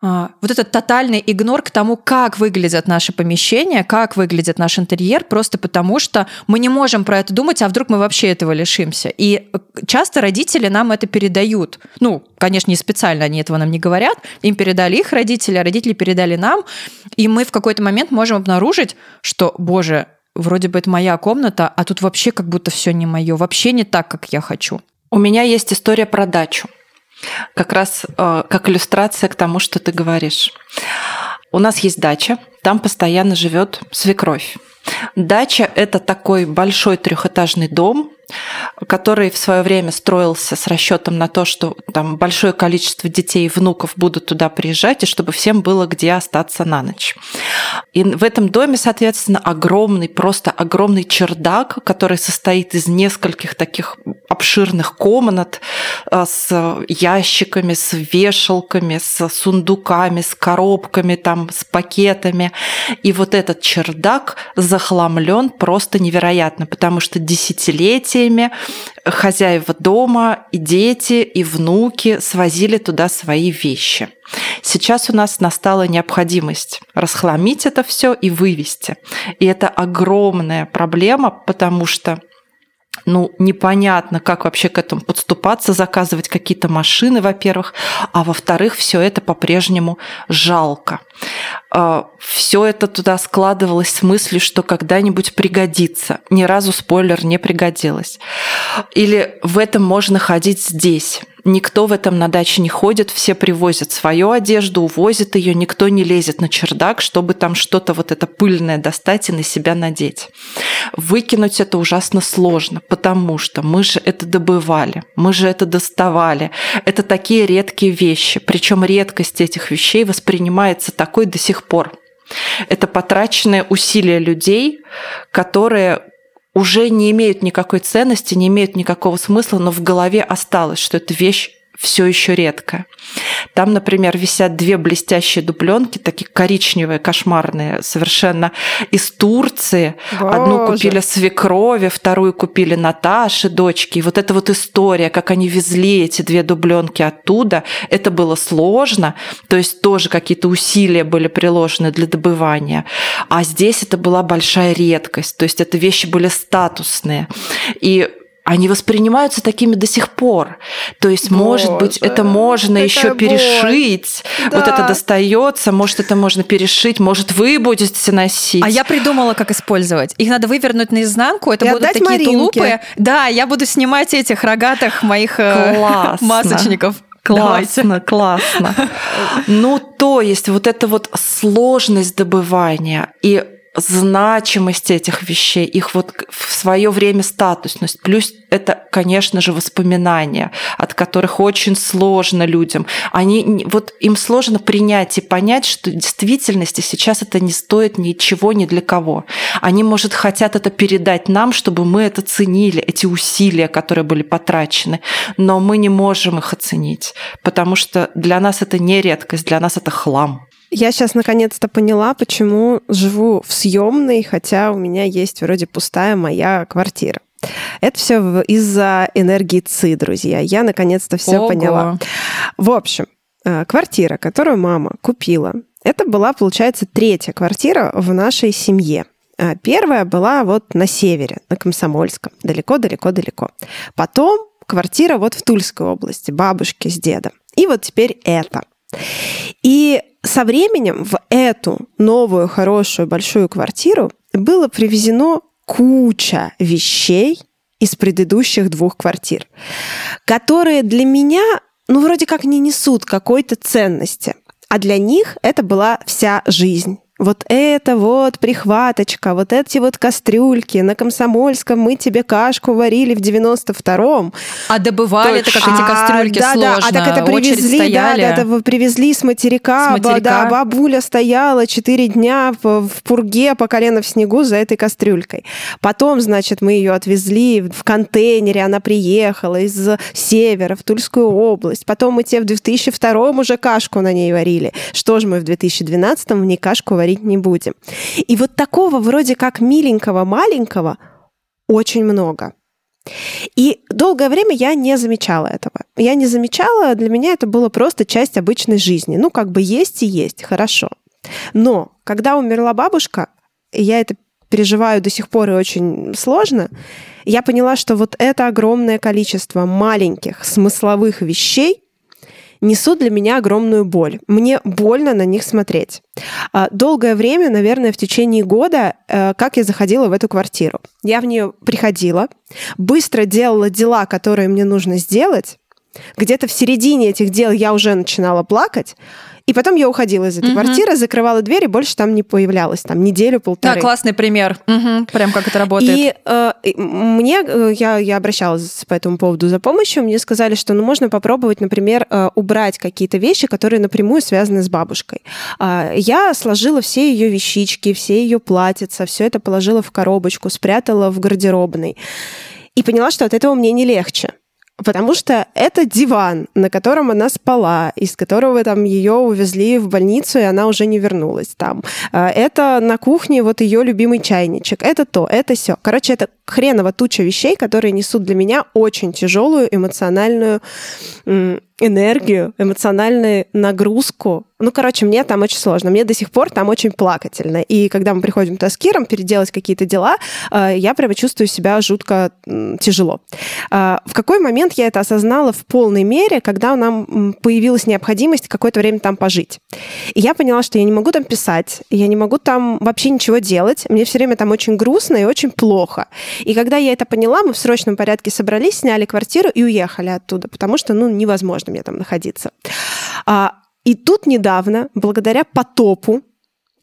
S1: вот этот тотальный игнор к тому, как выглядят наши помещения, как выглядит наш интерьер, просто потому что мы не можем про это думать, а вдруг мы вообще этого лишимся. И э, часто родители нам это передают. Ну, конечно, не специально они этого нам не говорят. Им передали их родители, а родители передали нам. И мы в какой-то момент можем обнаружить, что, боже, вроде бы это моя комната, а тут вообще как будто все не мое, вообще не так, как я хочу.
S4: У меня есть история про дачу. Как раз э, как иллюстрация к тому, что ты говоришь. У нас есть дача, там постоянно живет свекровь. Дача – это такой большой трехэтажный дом, который в свое время строился с расчетом на то, что там большое количество детей и внуков будут туда приезжать, и чтобы всем было где остаться на ночь. И в этом доме, соответственно, огромный, просто огромный чердак, который состоит из нескольких таких обширных комнат э, с ящиками, с вешалками, с сундуками, с коробками, там, с пакетами. И вот этот чердак захламлен просто невероятно, потому что десятилетиями хозяева дома и дети, и внуки свозили туда свои вещи. Сейчас у нас настала необходимость расхламить это все и вывести. И это огромная проблема, потому что ну, непонятно, как вообще к этому подступаться, заказывать какие-то машины, во-первых, а во-вторых, все это по-прежнему жалко. А, все это туда складывалось с мыслью, что когда-нибудь пригодится. Ни разу спойлер не пригодилось. Или в этом можно ходить здесь. Никто в этом на даче не ходит, все привозят свою одежду, увозят ее, никто не лезет на чердак, чтобы там что-то вот это пыльное достать и на себя надеть. Выкинуть это ужасно сложно, потому что мы же это добывали, мы же это доставали. Это такие редкие вещи, причем редкость этих вещей воспринимается такой до сих пор. Это потраченные усилия людей, которые уже не имеют никакой ценности, не имеют никакого смысла, но в голове осталось, что эта вещь все еще редко. Там, например, висят две блестящие дубленки, такие коричневые, кошмарные, совершенно из Турции. Боже. Одну купили свекрови, вторую купили Наташи, дочки. И вот эта вот история, как они везли эти две дубленки оттуда, это было сложно. То есть тоже какие-то усилия были приложены для добывания. А здесь это была большая редкость. То есть это вещи были статусные. И они воспринимаются такими до сих пор. То есть, Боже, может быть, это можно еще перешить. Да. Вот это достается, может, это можно перешить, может, вы будете носить.
S1: А я придумала, как использовать. Их надо вывернуть наизнанку, это И будут такие Маринке. тулупы. Да, я буду снимать этих рогатых моих э, Классно. масочников.
S4: Классно, Давайте. классно. Ну, то есть вот эта вот сложность добывания и значимость этих вещей, их вот в свое время статусность. Плюс это, конечно же, воспоминания, от которых очень сложно людям. Они, вот им сложно принять и понять, что в действительности сейчас это не стоит ничего ни для кого. Они, может, хотят это передать нам, чтобы мы это ценили, эти усилия, которые были потрачены. Но мы не можем их оценить, потому что для нас это не редкость, для нас это хлам.
S2: Я сейчас наконец-то поняла, почему живу в съемной, хотя у меня есть вроде пустая моя квартира. Это все из-за энергии ЦИ, друзья. Я наконец-то все Ого. поняла. В общем, э, квартира, которую мама купила, это была, получается, третья квартира в нашей семье. А первая была вот на севере, на Комсомольском, далеко-далеко-далеко. Потом квартира вот в Тульской области, бабушки с дедом. И вот теперь это. И со временем в эту новую, хорошую, большую квартиру было привезено куча вещей из предыдущих двух квартир, которые для меня ну, вроде как не несут какой-то ценности. А для них это была вся жизнь вот это вот прихваточка, вот эти вот кастрюльки, на Комсомольском мы тебе кашку варили в 92-м.
S1: А добывали это как эти кастрюльки
S2: а,
S1: сложно,
S2: да, а так это привезли, да, да, это привезли с материка,
S1: с материка.
S2: да, бабуля стояла 4 дня в, в пурге по колено в снегу за этой кастрюлькой. Потом, значит, мы ее отвезли в контейнере, она приехала из севера в Тульскую область. Потом мы тебе в 2002 уже кашку на ней варили. Что же мы в 2012 в ней кашку варили? Говорить не будем. И вот такого вроде как миленького маленького очень много. И долгое время я не замечала этого. Я не замечала, для меня это было просто часть обычной жизни. Ну, как бы есть и есть, хорошо. Но когда умерла бабушка, я это переживаю до сих пор и очень сложно, я поняла, что вот это огромное количество маленьких смысловых вещей, несут для меня огромную боль. Мне больно на них смотреть. А, долгое время, наверное, в течение года, э, как я заходила в эту квартиру. Я в нее приходила, быстро делала дела, которые мне нужно сделать. Где-то в середине этих дел я уже начинала плакать, и потом я уходила из этой угу. квартиры, закрывала дверь и больше там не появлялась, там неделю-полторы.
S1: Да, классный пример. Угу. Прям как это работает.
S2: И э, мне, э, я, я обращалась по этому поводу за помощью, мне сказали, что ну, можно попробовать, например, э, убрать какие-то вещи, которые напрямую связаны с бабушкой. Э, я сложила все ее вещички, все ее платьица, все это положила в коробочку, спрятала в гардеробной. И поняла, что от этого мне не легче. Потому что это диван, на котором она спала, из которого там ее увезли в больницу, и она уже не вернулась там. А, это на кухне вот ее любимый чайничек. Это то, это все. Короче, это хреново туча вещей, которые несут для меня очень тяжелую эмоциональную энергию, эмоциональную нагрузку. Ну, короче, мне там очень сложно. Мне до сих пор там очень плакательно. И когда мы приходим с Киром переделать какие-то дела, э, я прямо чувствую себя жутко тяжело. А, в какой момент я это осознала в полной мере, когда нам появилась необходимость какое-то время там пожить. И я поняла, что я не могу там писать, я не могу там вообще ничего делать. Мне все время там очень грустно и очень плохо. И когда я это поняла, мы в срочном порядке собрались, сняли квартиру и уехали оттуда, потому что, ну, невозможно мне там находиться. А, и тут недавно, благодаря потопу,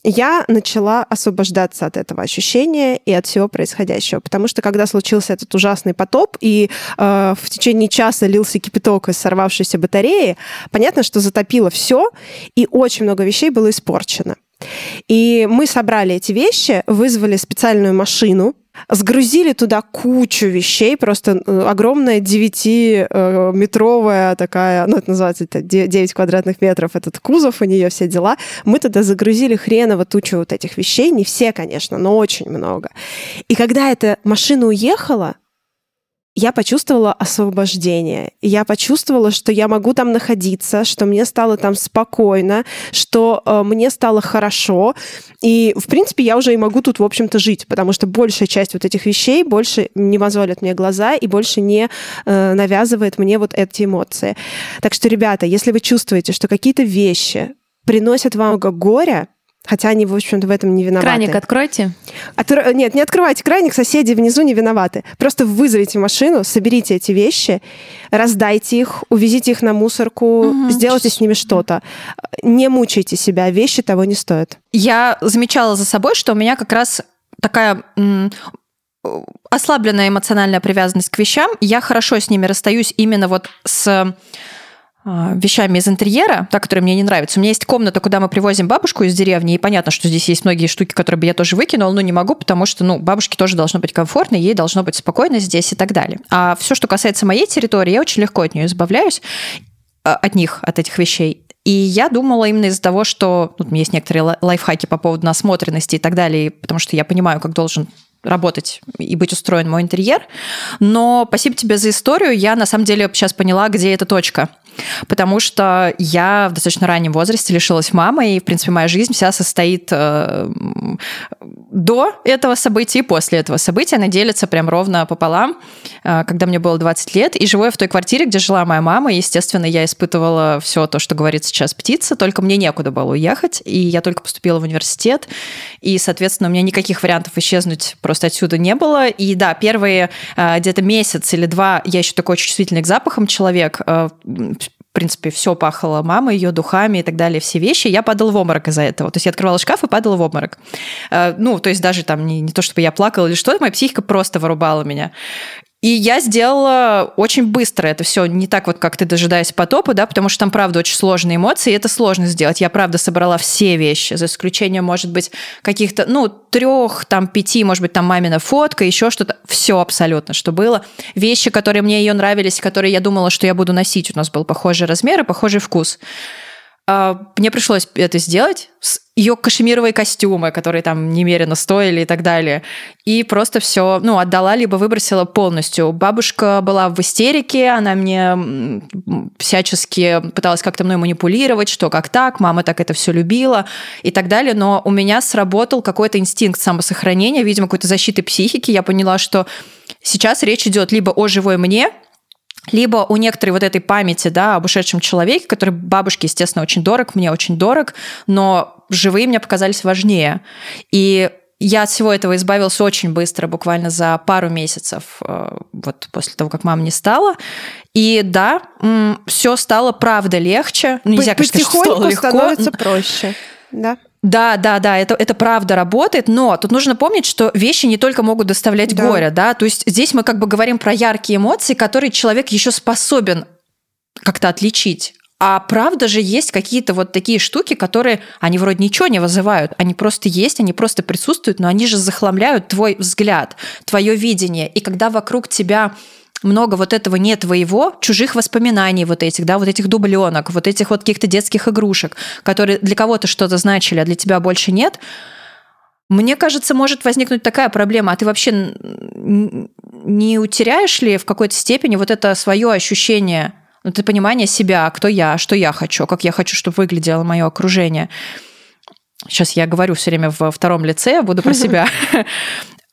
S2: я начала освобождаться от этого ощущения и от всего происходящего. Потому что когда случился этот ужасный потоп, и э, в течение часа лился кипяток из сорвавшейся батареи, понятно, что затопило все, и очень много вещей было испорчено. И мы собрали эти вещи, вызвали специальную машину, Сгрузили туда кучу вещей, просто э, огромная 9-метровая такая, ну, это называется это 9 квадратных метров, этот кузов у нее, все дела. Мы туда загрузили хреново тучу вот этих вещей, не все, конечно, но очень много. И когда эта машина уехала, я почувствовала освобождение. Я почувствовала, что я могу там находиться, что мне стало там спокойно, что э, мне стало хорошо. И, в принципе, я уже и могу тут, в общем-то, жить, потому что большая часть вот этих вещей больше не мозолит мне глаза и больше не э, навязывает мне вот эти эмоции. Так что, ребята, если вы чувствуете, что какие-то вещи приносят вам много горя, Хотя они, в общем-то, в этом не виноваты.
S3: Краник откройте.
S2: Откро... Нет, не открывайте краник, соседи внизу не виноваты. Просто вызовите машину, соберите эти вещи, раздайте их, увезите их на мусорку, угу. сделайте с ними что-то. Не мучайте себя, вещи того не стоят.
S1: Я замечала за собой, что у меня как раз такая ослабленная эмоциональная привязанность к вещам. Я хорошо с ними расстаюсь именно вот с вещами из интерьера, та, которые мне не нравятся. У меня есть комната, куда мы привозим бабушку из деревни, и понятно, что здесь есть многие штуки, которые бы я тоже выкинула, но не могу, потому что, ну, бабушке тоже должно быть комфортно, ей должно быть спокойно здесь и так далее. А все, что касается моей территории, я очень легко от нее избавляюсь, а, от них, от этих вещей. И я думала именно из-за того, что ну, у меня есть некоторые лайфхаки по поводу насмотренности и так далее, потому что я понимаю, как должен работать и быть устроен мой интерьер. Но спасибо тебе за историю. Я на самом деле сейчас поняла, где эта точка потому что я в достаточно раннем возрасте лишилась мамы, и, в принципе, моя жизнь вся состоит э, до этого события и после этого события. Она делится прям ровно пополам, э, когда мне было 20 лет, и живу я в той квартире, где жила моя мама, и, естественно, я испытывала все то, что говорит сейчас птица, только мне некуда было уехать, и я только поступила в университет, и, соответственно, у меня никаких вариантов исчезнуть просто отсюда не было, и да, первые э, где-то месяц или два я еще такой очень чувствительный к запахам человек, э, в принципе, все пахло мамой, ее духами и так далее, все вещи, я падала в обморок из-за этого. То есть я открывала шкаф и падала в обморок. Э, ну, то есть даже там не, не то, чтобы я плакала или что-то, моя психика просто вырубала меня. И я сделала очень быстро это все, не так вот, как ты дожидаясь потопа, да, потому что там, правда, очень сложные эмоции, и это сложно сделать. Я, правда, собрала все вещи, за исключением, может быть, каких-то, ну, трех, там, пяти, может быть, там мамина фотка, еще что-то. Все абсолютно, что было. Вещи, которые мне ее нравились, которые я думала, что я буду носить. У нас был похожий размер и похожий вкус. А, мне пришлось это сделать. Ее кашемировые костюмы, которые там немерено стоили и так далее. И просто все, ну, отдала, либо выбросила полностью. Бабушка была в истерике, она мне всячески пыталась как-то мной манипулировать, что как так, мама так это все любила и так далее. Но у меня сработал какой-то инстинкт самосохранения, видимо, какой-то защиты психики. Я поняла, что сейчас речь идет либо о живой мне, либо у некоторой вот этой памяти, да, об ушедшем человеке, который бабушке, естественно, очень дорог, мне очень дорог, но живые мне показались важнее. И я от всего этого избавилась очень быстро, буквально за пару месяцев, э, вот после того, как мама не стала. И да, все стало правда легче.
S2: Ну, нельзя, конечно, Потихоньку что стало легко. становится проще. Да.
S1: Да, да, да, это, это правда работает, но тут нужно помнить, что вещи не только могут доставлять да. горе, да, то есть здесь мы как бы говорим про яркие эмоции, которые человек еще способен как-то отличить. А правда же есть какие-то вот такие штуки, которые, они вроде ничего не вызывают, они просто есть, они просто присутствуют, но они же захламляют твой взгляд, твое видение. И когда вокруг тебя много вот этого не твоего, чужих воспоминаний вот этих, да, вот этих дубленок, вот этих вот каких-то детских игрушек, которые для кого-то что-то значили, а для тебя больше нет, мне кажется, может возникнуть такая проблема, а ты вообще не утеряешь ли в какой-то степени вот это свое ощущение, ну, ты понимание себя, кто я, что я хочу, как я хочу, чтобы выглядело мое окружение. Сейчас я говорю все время во втором лице, буду про себя.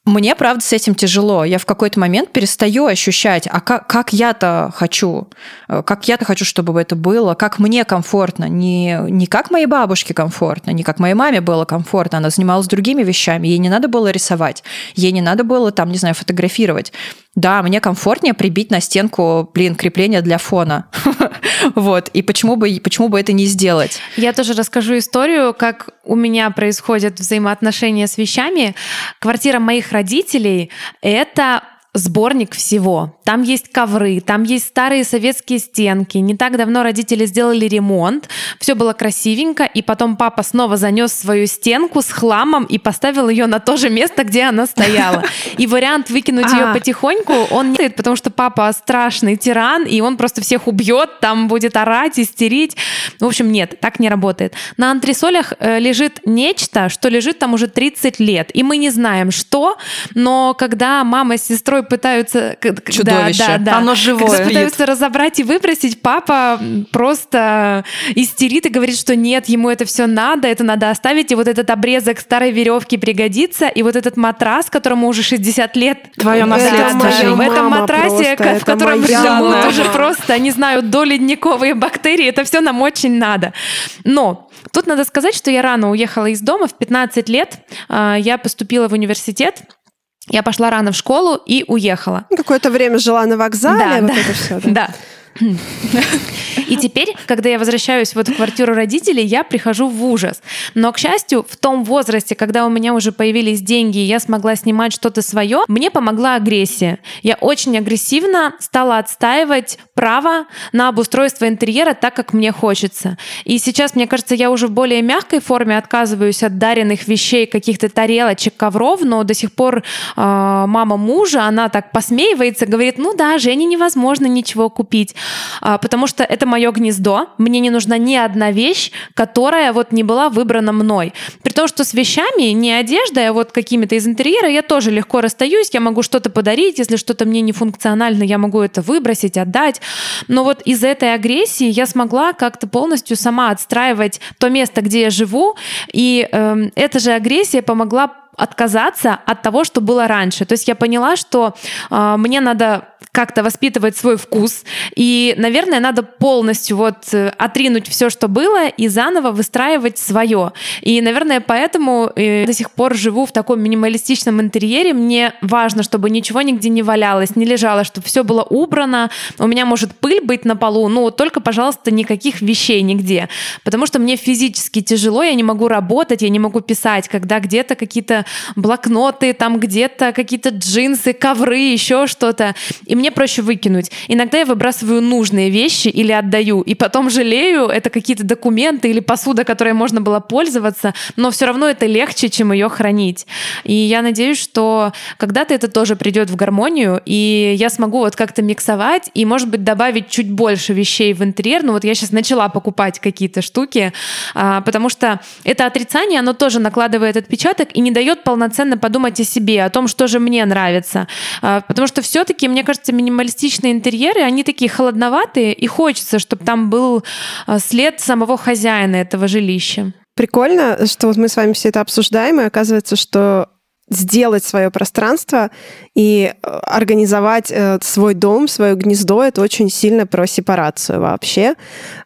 S1: Мне, правда, с этим тяжело. Я в какой-то момент перестаю ощущать, а как, как я-то хочу, э, как я-то хочу, чтобы это было, как мне комфортно. Не, не как моей бабушке комфортно, не как моей маме было комфортно. Она занималась другими вещами. Ей не надо было рисовать, ей не надо было, там, не знаю, фотографировать. Да, мне комфортнее прибить на стенку, блин, крепление для фона. вот. И почему бы, почему бы это не сделать?
S3: Я тоже расскажу историю, как у меня происходят взаимоотношения с вещами. Квартира моих родителей — это сборник всего. Там есть ковры, там есть старые советские стенки. Не так давно родители сделали ремонт, все было красивенько, и потом папа снова занес свою стенку с хламом и поставил ее на то же место, где она стояла. И вариант выкинуть ее потихоньку, он не потому что папа страшный тиран, и он просто всех убьет, там будет орать, истерить. В общем, нет, так не работает. На антресолях э, лежит нечто, что лежит там уже 30 лет, и мы не знаем, что, но когда мама с сестрой пытаются...
S1: Чудовище. Да, да, да. Оно живое. Когда
S3: пытаются разобрать и выбросить, папа просто истерит и говорит, что нет, ему это все надо, это надо оставить, и вот этот обрезок старой веревки пригодится, и вот этот матрас, которому уже 60 лет...
S1: Твое наследство.
S3: В этом матрасе, просто, в котором живут уже просто, не знаю, доледниковые бактерии, это все нам очень надо. Но Тут надо сказать, что я рано уехала из дома, в 15 лет а, я поступила в университет, я пошла рано в школу и уехала.
S2: Какое-то время жила на вокзале, да, вот да. это все.
S3: Да. да. И теперь, когда я возвращаюсь в эту квартиру родителей, я прихожу в ужас. Но, к счастью, в том возрасте, когда у меня уже появились деньги, и я смогла снимать что-то свое, мне помогла агрессия. Я очень агрессивно стала отстаивать право на обустройство интерьера так, как мне хочется. И сейчас, мне кажется, я уже в более мягкой форме отказываюсь от даренных вещей, каких-то тарелочек, ковров, но до сих пор э, мама мужа, она так посмеивается, говорит, ну да, Жене невозможно ничего купить. А, потому что это мое гнездо, мне не нужна ни одна вещь, которая вот не была выбрана мной. При том, что с вещами, не одеждой, а вот какими-то из интерьера я тоже легко расстаюсь, я могу что-то подарить, если что-то мне не функционально, я могу это выбросить, отдать. Но вот из этой агрессии я смогла как-то полностью сама отстраивать то место, где я живу, и э, эта же агрессия помогла отказаться от того, что было раньше. То есть я поняла, что э, мне надо как-то воспитывать свой вкус. И, наверное, надо полностью вот э, отринуть все, что было, и заново выстраивать свое. И, наверное, поэтому э, до сих пор живу в таком минималистичном интерьере. Мне важно, чтобы ничего нигде не валялось, не лежало, чтобы все было убрано. У меня может пыль быть на полу, ну только, пожалуйста, никаких вещей нигде. Потому что мне физически тяжело, я не могу работать, я не могу писать, когда где-то какие-то блокноты, там где-то какие-то джинсы, ковры, еще что-то. И мне проще выкинуть. Иногда я выбрасываю нужные вещи или отдаю, и потом жалею, это какие-то документы или посуда, которой можно было пользоваться, но все равно это легче, чем ее хранить. И я надеюсь, что когда-то это тоже придет в гармонию, и я смогу вот как-то миксовать и, может быть, добавить чуть больше вещей в интерьер. Ну вот я сейчас начала покупать какие-то штуки, а, потому что это отрицание, оно тоже накладывает отпечаток и не дает полноценно подумать о себе, о том, что же мне нравится. А, потому что все-таки, мне кажется, минималистичные интерьеры, они такие холодноватые, и хочется, чтобы там был а, след самого хозяина этого жилища.
S2: Прикольно, что вот мы с вами все это обсуждаем, и оказывается, что сделать свое пространство и э, организовать э, свой дом, свое гнездо, это очень сильно про сепарацию вообще,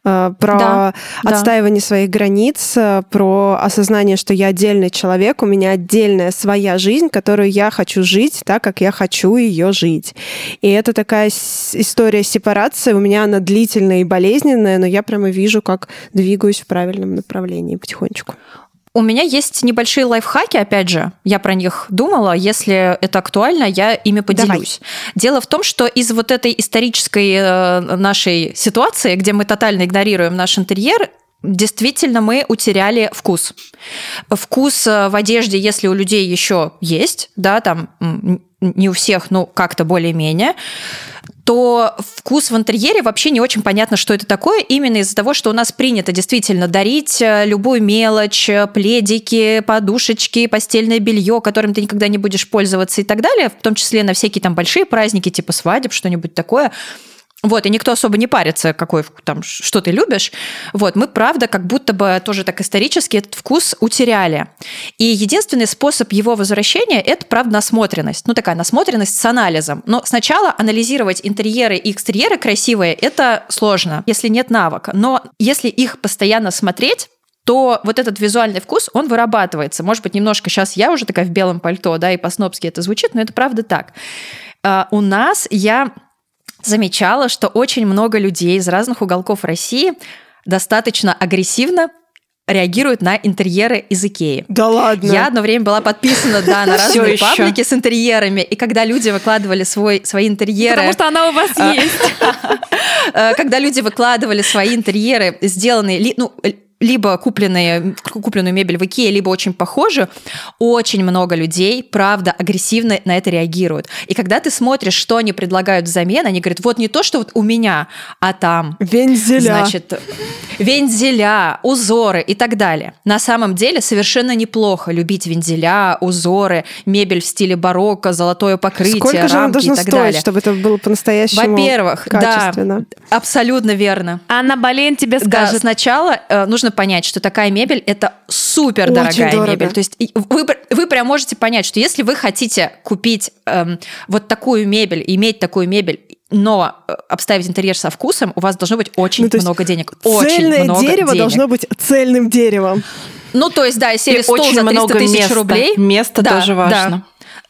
S2: э, про да, отстаивание да. своих границ, про осознание, что я отдельный человек, у меня отдельная своя жизнь, которую я хочу жить так, как я хочу ее жить. И это такая история сепарации, у меня она длительная и болезненная, но я прямо вижу, как двигаюсь в правильном направлении потихонечку.
S1: У меня есть небольшие лайфхаки, опять же, я про них думала. Если это актуально, я ими поделюсь. Давай. Дело в том, что из вот этой исторической э, нашей ситуации, где мы тотально игнорируем наш интерьер, действительно мы утеряли вкус. Вкус э, в одежде, если у людей еще есть, да, там не у всех, но как-то более-менее, то вкус в интерьере вообще не очень понятно, что это такое, именно из-за того, что у нас принято действительно дарить э, любую мелочь, э, пледики, подушечки, постельное белье, которым ты никогда не будешь пользоваться и так далее, в том числе на всякие там большие праздники, типа свадеб, что-нибудь такое – вот, и никто особо не парится, какой там, что ты любишь. Вот, мы, правда, как будто бы тоже так исторически этот вкус утеряли. И единственный способ его возвращения – это, правда, насмотренность. Ну, такая насмотренность с анализом. Но сначала анализировать интерьеры и экстерьеры красивые – это сложно, если нет навыка. Но если их постоянно смотреть, то вот этот визуальный вкус, он вырабатывается. Может быть, немножко сейчас я уже такая в белом пальто, да, и по-снобски это звучит, но это правда так. Uh, у нас я замечала, что очень много людей из разных уголков России достаточно агрессивно реагируют на интерьеры из Икеи.
S2: Да ладно?
S1: Я одно время была подписана, да, на разные паблики с интерьерами, и когда люди выкладывали свой, свои интерьеры...
S3: Потому что она у вас а, есть.
S1: Э, когда люди выкладывали свои интерьеры, сделанные, ну, либо купленные, купленную мебель в Икее, либо очень похожую, очень много людей, правда, агрессивно на это реагируют. И когда ты смотришь, что они предлагают взамен, они говорят, вот не то, что вот у меня, а там...
S2: Вензеля.
S1: Значит, вензеля, узоры и так далее. На самом деле совершенно неплохо любить вензеля, узоры, мебель в стиле барокко, золотое покрытие,
S2: Сколько же
S1: рамки
S2: должно
S1: и так
S2: стоить,
S1: далее.
S2: чтобы это было по-настоящему
S1: Во-первых, да, абсолютно верно.
S3: Анна Болейн тебе скажет.
S1: Да, сначала э, нужно понять, что такая мебель это супер дорогая мебель. То есть вы, вы прям можете понять, что если вы хотите купить эм, вот такую мебель, иметь такую мебель, но э, обставить интерьер со вкусом, у вас должно быть очень ну, много денег. Очень много
S2: дерево
S1: денег.
S2: должно быть цельным деревом.
S1: Ну, то есть, да, если стол очень за 300 много тысяч
S4: места.
S1: рублей.
S4: Место
S1: да,
S4: тоже важно. Да.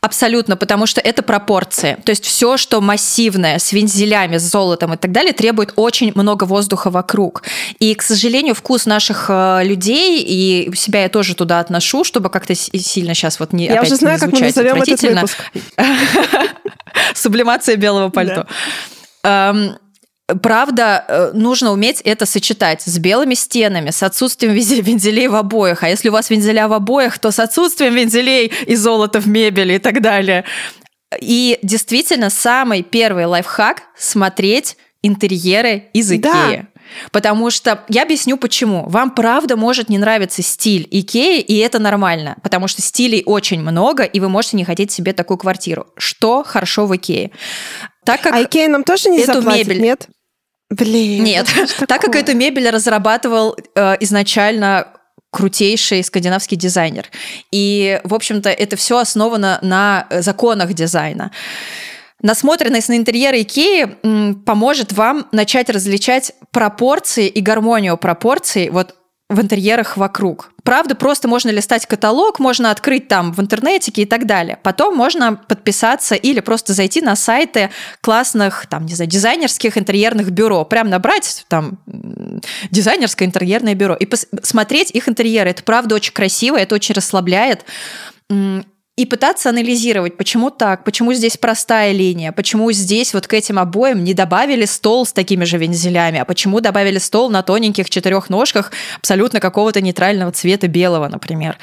S1: Абсолютно, потому что это пропорции. То есть все, что массивное, с вензелями, с золотом и так далее, требует очень много воздуха вокруг. И, к сожалению, вкус наших э, людей, и себя я тоже туда отношу, чтобы как-то сильно сейчас вот не
S2: Я
S1: опять
S2: уже знаю,
S1: не
S2: как мы назовем этот выпуск.
S1: Сублимация белого пальто. Эм, Правда, э, нужно уметь это сочетать с белыми стенами, с отсутствием вензелей в обоях. А если у вас вензеля в обоях, то с отсутствием вензелей и золота в мебели и так далее. И действительно, самый первый лайфхак – смотреть интерьеры из Икеи. Да. Потому что я объясню почему. Вам правда может не нравиться стиль Икеи, и это нормально, потому что стилей очень много, и вы можете не хотеть себе такую квартиру. Что хорошо в Икее?
S2: Так как а Икея нам тоже не эту заплатит, мебель... нет?
S1: Блин. Нет, так как эту мебель разрабатывал э, изначально крутейший скандинавский дизайнер. И, в общем-то, это все основано на законах дизайна. Насмотренность на интерьеры Икеи поможет вам начать различать пропорции и гармонию пропорций вот в интерьерах вокруг. Правда, просто можно листать каталог, можно открыть там в интернетике и так далее. Потом можно подписаться или просто зайти на сайты классных, там, не знаю, дизайнерских интерьерных бюро. Прям набрать там дизайнерское интерьерное бюро и посмотреть их интерьеры. Это правда очень красиво, это очень расслабляет. И пытаться анализировать, почему так, почему здесь простая линия, почему здесь вот к этим обоям не добавили стол с такими же вензелями, а почему добавили стол на тоненьких четырех ножках абсолютно какого-то нейтрального цвета белого, например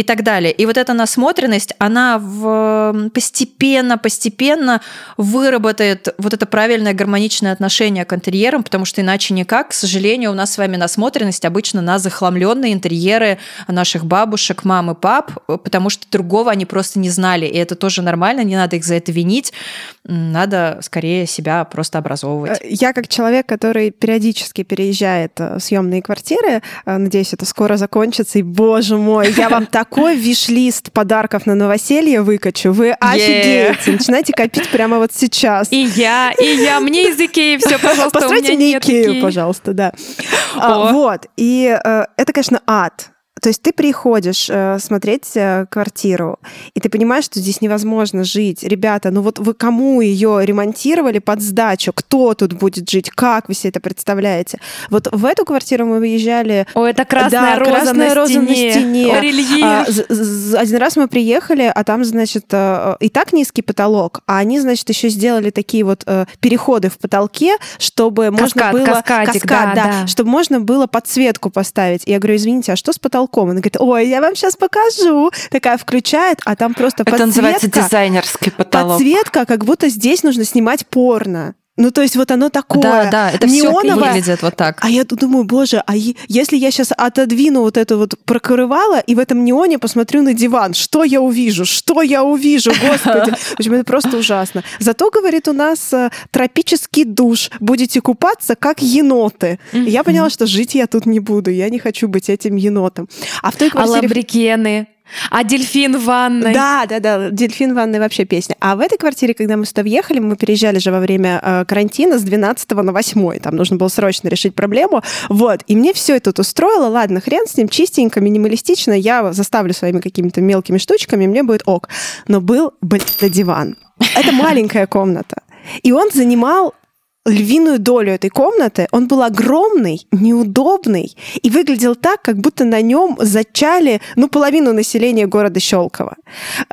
S1: и так далее. И вот эта насмотренность, она в... постепенно, постепенно выработает вот это правильное гармоничное отношение к интерьерам, потому что иначе никак. К сожалению, у нас с вами насмотренность обычно на захламленные интерьеры наших бабушек, мам и пап, потому что другого они просто не знали. И это тоже нормально, не надо их за это винить. Надо скорее себя просто образовывать.
S2: Э, я как человек, который периодически переезжает э, в съемные квартиры, э, надеюсь, это скоро закончится, и, боже мой, я вам такой виш-лист подарков на новоселье выкачу. Вы офигеете. Начинайте копить прямо вот сейчас.
S3: И я, и я. Мне из Икеи все, пожалуйста,
S2: Постройте мне Икею, пожалуйста, да. А, вот. И э, это, конечно, ад. То есть ты приходишь э, смотреть э, квартиру, и ты понимаешь, что здесь невозможно жить. Ребята, ну вот вы кому ее ремонтировали под сдачу? Кто тут будет жить? Как вы себе это представляете? Вот в эту квартиру мы выезжали...
S3: О, это красная
S2: Да,
S3: роза,
S2: красная
S3: на,
S2: роза на
S3: стене.
S2: стене.
S3: О.
S2: А, один раз мы приехали, а там, значит, э, и так низкий потолок, а они, значит, еще сделали такие вот э, переходы в потолке, чтобы можно
S3: Каскад,
S2: было...
S3: каскадик, да, да.
S2: чтобы можно было подсветку поставить. И я говорю, извините, а что с потолком? Она говорит, ой, я вам сейчас покажу. Такая включает, а там просто
S4: Это называется
S2: подсветка.
S4: дизайнерский потолок.
S2: Подсветка, как будто здесь нужно снимать порно. Ну, то есть вот оно такое.
S1: Да, да, это все
S2: неоновое.
S1: выглядит вот так.
S2: А я тут думаю, боже, а если я сейчас отодвину вот это вот прокрывало и в этом неоне посмотрю на диван, что я увижу? Что я увижу, господи? В общем, это просто ужасно. Зато, говорит, у нас э, тропический душ. Будете купаться, как еноты. Я поняла, что жить я тут не буду. Я не хочу быть этим енотом. А в той
S3: А
S2: квартире...
S3: А дельфин в ванной.
S2: Да, да, да, дельфин в ванной вообще песня. А в этой квартире, когда мы сюда въехали, мы переезжали же во время э, карантина с 12 на 8. Там нужно было срочно решить проблему. Вот. И мне все это тут устроило. Ладно, хрен с ним, чистенько, минималистично. Я заставлю своими какими-то мелкими штучками, мне будет ок. Но был, блин, диван. Это маленькая комната. И он занимал львиную долю этой комнаты. Он был огромный, неудобный и выглядел так, как будто на нем зачали ну, половину населения города Щелково.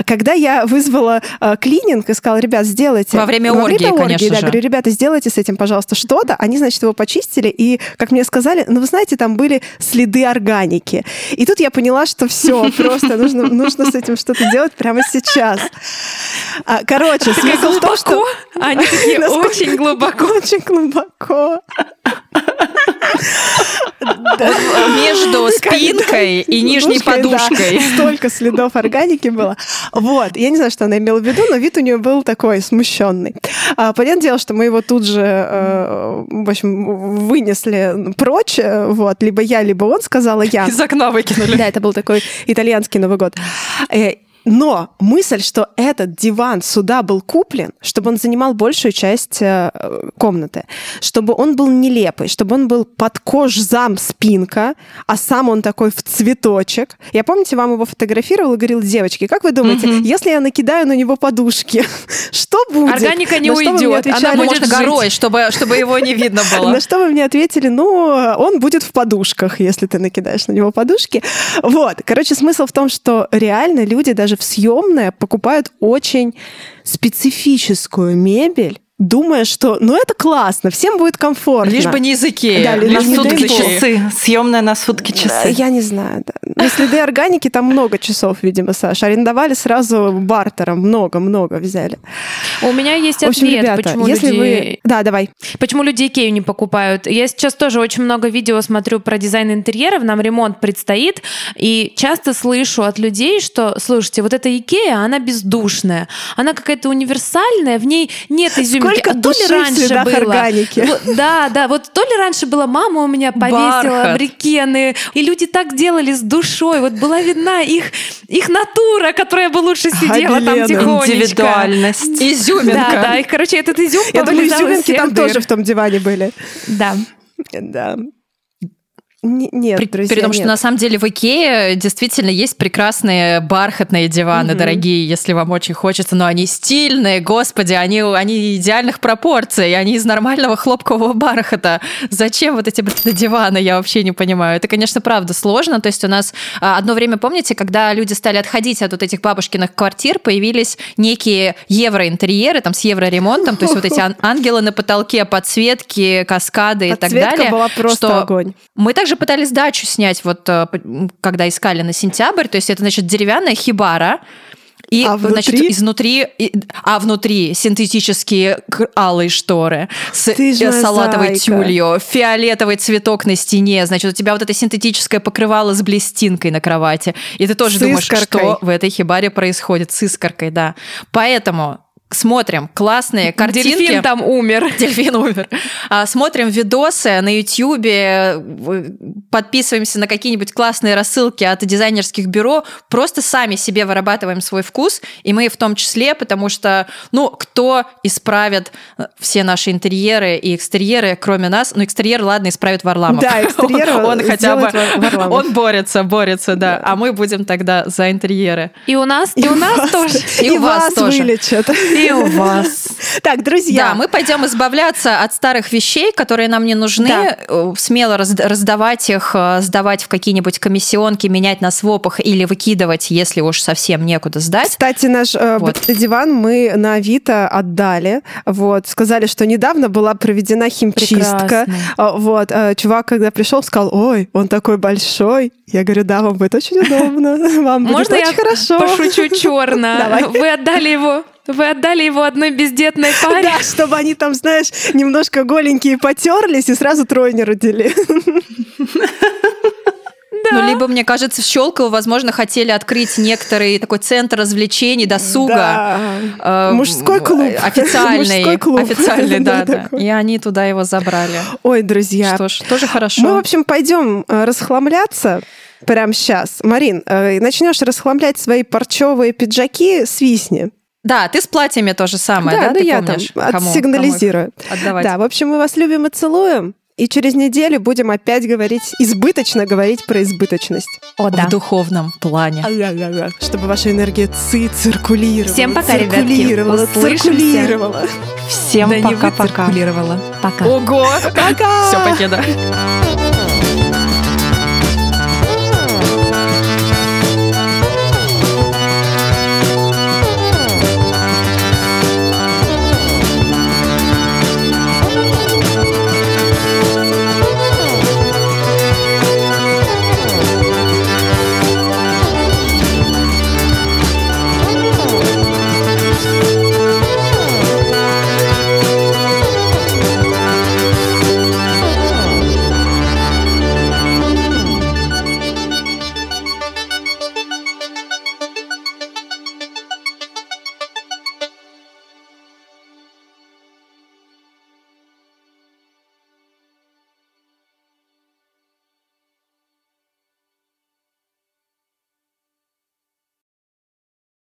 S2: Когда я вызвала э, клининг и сказала, ребят, сделайте...
S1: Во время оргии, конечно
S2: да,
S1: же.
S2: говорю, ребята, сделайте с этим, пожалуйста, что-то. Они, значит, его почистили, и, как мне сказали, ну, вы знаете, там были следы органики. И тут я поняла, что все, просто нужно, нужно с этим что-то делать прямо сейчас. А, Короче, смысл в том, что...
S3: Они такие очень глубоко.
S2: Очень глубоко.
S1: Между спинкой и нижней
S2: Подушкой. Столько следов органики было. Вот. Я не знаю, что она имела в виду, но вид у нее был такой смущенный. А, понятное дело, что мы его тут же, э, в общем, вынесли прочь. э, Вот. Либо я, либо он, сказала я.
S1: Из окна выкинули.
S2: Да, это был такой итальянский Новый год. Но мысль, что этот диван сюда был куплен, чтобы он занимал большую часть э, комнаты, чтобы он был нелепый, чтобы он был под кожзам спинка, а сам он такой в цветочек. Я, помните, вам его фотографировала и говорила, девочки, как вы думаете, если я накидаю на него подушки, что будет?
S3: Органика не уйдет, она будет
S1: Можно
S3: жить.
S1: горой, чтобы, чтобы его не видно было.
S2: На что вы мне ответили, ну, он будет в подушках, если ты накидаешь на него подушки. Вот. Короче, смысл в том, что реально люди даже в съемное покупают очень специфическую мебель, думая, что, ну, это классно, всем будет комфортно.
S1: Лишь бы не языки.
S2: Да, лишь
S4: На
S2: не
S4: сутки часы. Съемная на сутки
S2: Да,
S4: часы.
S2: Я не знаю. Да. На следы органики там много часов, видимо, Саша. Арендовали сразу бартером. Много-много взяли.
S3: У меня есть
S2: В общем,
S3: ответ,
S2: ребята,
S3: почему
S2: если
S3: люди...
S2: вы... Да, давай.
S3: Почему люди Икею не покупают? Я сейчас тоже очень много видео смотрю про дизайн интерьеров, нам ремонт предстоит, и часто слышу от людей, что, слушайте, вот эта Икея, она бездушная, она какая-то универсальная, в ней нет изюминки.
S2: Сколько
S3: а то ли раньше
S2: следах
S3: было.
S2: органики.
S3: Вот, да, да, вот то ли раньше была мама у меня повесила
S1: Бархат.
S3: брикены, и люди так делали с душой, вот была видна их, их натура, которая бы лучше сидела там
S2: Елена.
S3: тихонечко.
S4: Индивидуальность.
S1: Изюминка.
S3: Да, да, и, короче, этот изюм
S2: Я думаю, изюминки там
S3: дыр.
S2: тоже в том диване были.
S3: Да.
S2: Да. Нет,
S1: При,
S2: друзья,
S1: при том, что
S2: нет.
S1: на самом деле в Икее действительно есть прекрасные бархатные диваны,
S2: Мгм.
S1: дорогие, если вам очень хочется, но они стильные, господи, они, они идеальных пропорций, они из нормального хлопкового бархата. Зачем вот эти блин, диваны, я вообще не понимаю. Это, конечно, правда сложно. То есть у нас а, одно время, помните, когда люди стали отходить от вот этих бабушкиных квартир, появились некие евроинтерьеры, там с евроремонтом, то есть вот эти ан- ангелы на потолке, подсветки, каскады и так
S2: Подсветка
S1: далее.
S2: была просто
S1: что
S2: огонь.
S1: мы также пытались дачу снять, вот э, когда искали на сентябрь. То есть это, значит, деревянная хибара. И,
S2: А
S1: значит,
S2: внутри?
S1: изнутри, и- а внутри синтетические алые шторы с э, салатовой
S2: зайка.
S1: тюлью, фиолетовый цветок на стене, значит, у тебя вот это синтетическое покрывало с блестинкой на кровати. И ты тоже
S2: С
S1: думаешь,
S2: искоркой.
S1: что в этой хибаре происходит с искоркой, да. Поэтому смотрим классные картинки.
S3: Дельфин там умер.
S1: Дельфин умер. А, Смотрим видосы на Ютьюбе, подписываемся на какие-нибудь классные рассылки от дизайнерских бюро, просто сами себе вырабатываем свой вкус, и мы в том числе, потому что, ну, кто исправит все наши интерьеры и экстерьеры, кроме нас? Ну, экстерьер, ладно, исправит Варламов.
S2: Да, экстерьер
S1: Он хотя бы,
S2: Варламов.
S1: он борется, борется, да. А мы будем тогда за интерьеры.
S3: И у нас, и у нас тоже.
S1: И у вас тоже.
S2: вылечат.
S4: И у вас.
S2: Так, друзья.
S1: Да, мы пойдем избавляться от старых вещей, которые нам не нужны,
S2: Да.
S1: э, смело раз- раздавать их, э, сдавать в какие-нибудь комиссионки, менять на свопах или выкидывать, если уж совсем некуда сдать.
S2: Кстати, наш э,
S1: Вот.
S2: диван мы на Авито отдали. Вот, сказали, что недавно была проведена химчистка.
S3: Прекрасно.
S2: А, Вот, э, чувак, когда пришел, сказал, ой, он такой большой. Я говорю, да, вам будет очень удобно, вам будет
S3: Можно я
S2: очень хорошо.
S3: пошучу черно?
S2: Давай.
S3: Вы отдали его, вы отдали его одной бездетной паре.
S2: Да, чтобы они там, знаешь, немножко голенькие потерлись и сразу тройни родили.
S1: Ну, либо, мне кажется, в Щелково, возможно, хотели открыть некоторый такой центр развлечений, досуга.
S2: Да.
S1: э,
S2: Мужской клуб.
S1: Официальный.
S2: Мужской клуб.
S1: Официальный, да,
S2: Да,
S1: да. И они туда его забрали.
S2: Ой, друзья,
S1: Что ж, тоже хорошо.
S2: Мы, в общем, пойдем э, расхламляться прямо сейчас. Марин, э, начнешь расхламлять свои парчевые пиджаки, свистни.
S1: Да, ты с платьями то же самое, да?
S2: ну
S1: Ты
S2: я
S1: помнишь,
S2: там
S1: кому-
S2: отсигнализирую.
S1: кому их Отдавать.
S2: Да, в общем, мы вас любим и целуем. И через неделю будем опять говорить, избыточно говорить про избыточность.
S3: О,
S1: В духовном плане.
S2: Чтобы ваша энергия ци циркулировала.
S3: Всем пока, ребятки.
S2: циркулировала,
S3: Услышимся.
S2: циркулировала.
S4: Всем пока-пока.
S3: Пока.
S1: Ого!
S2: Пока!
S1: Все, покеда.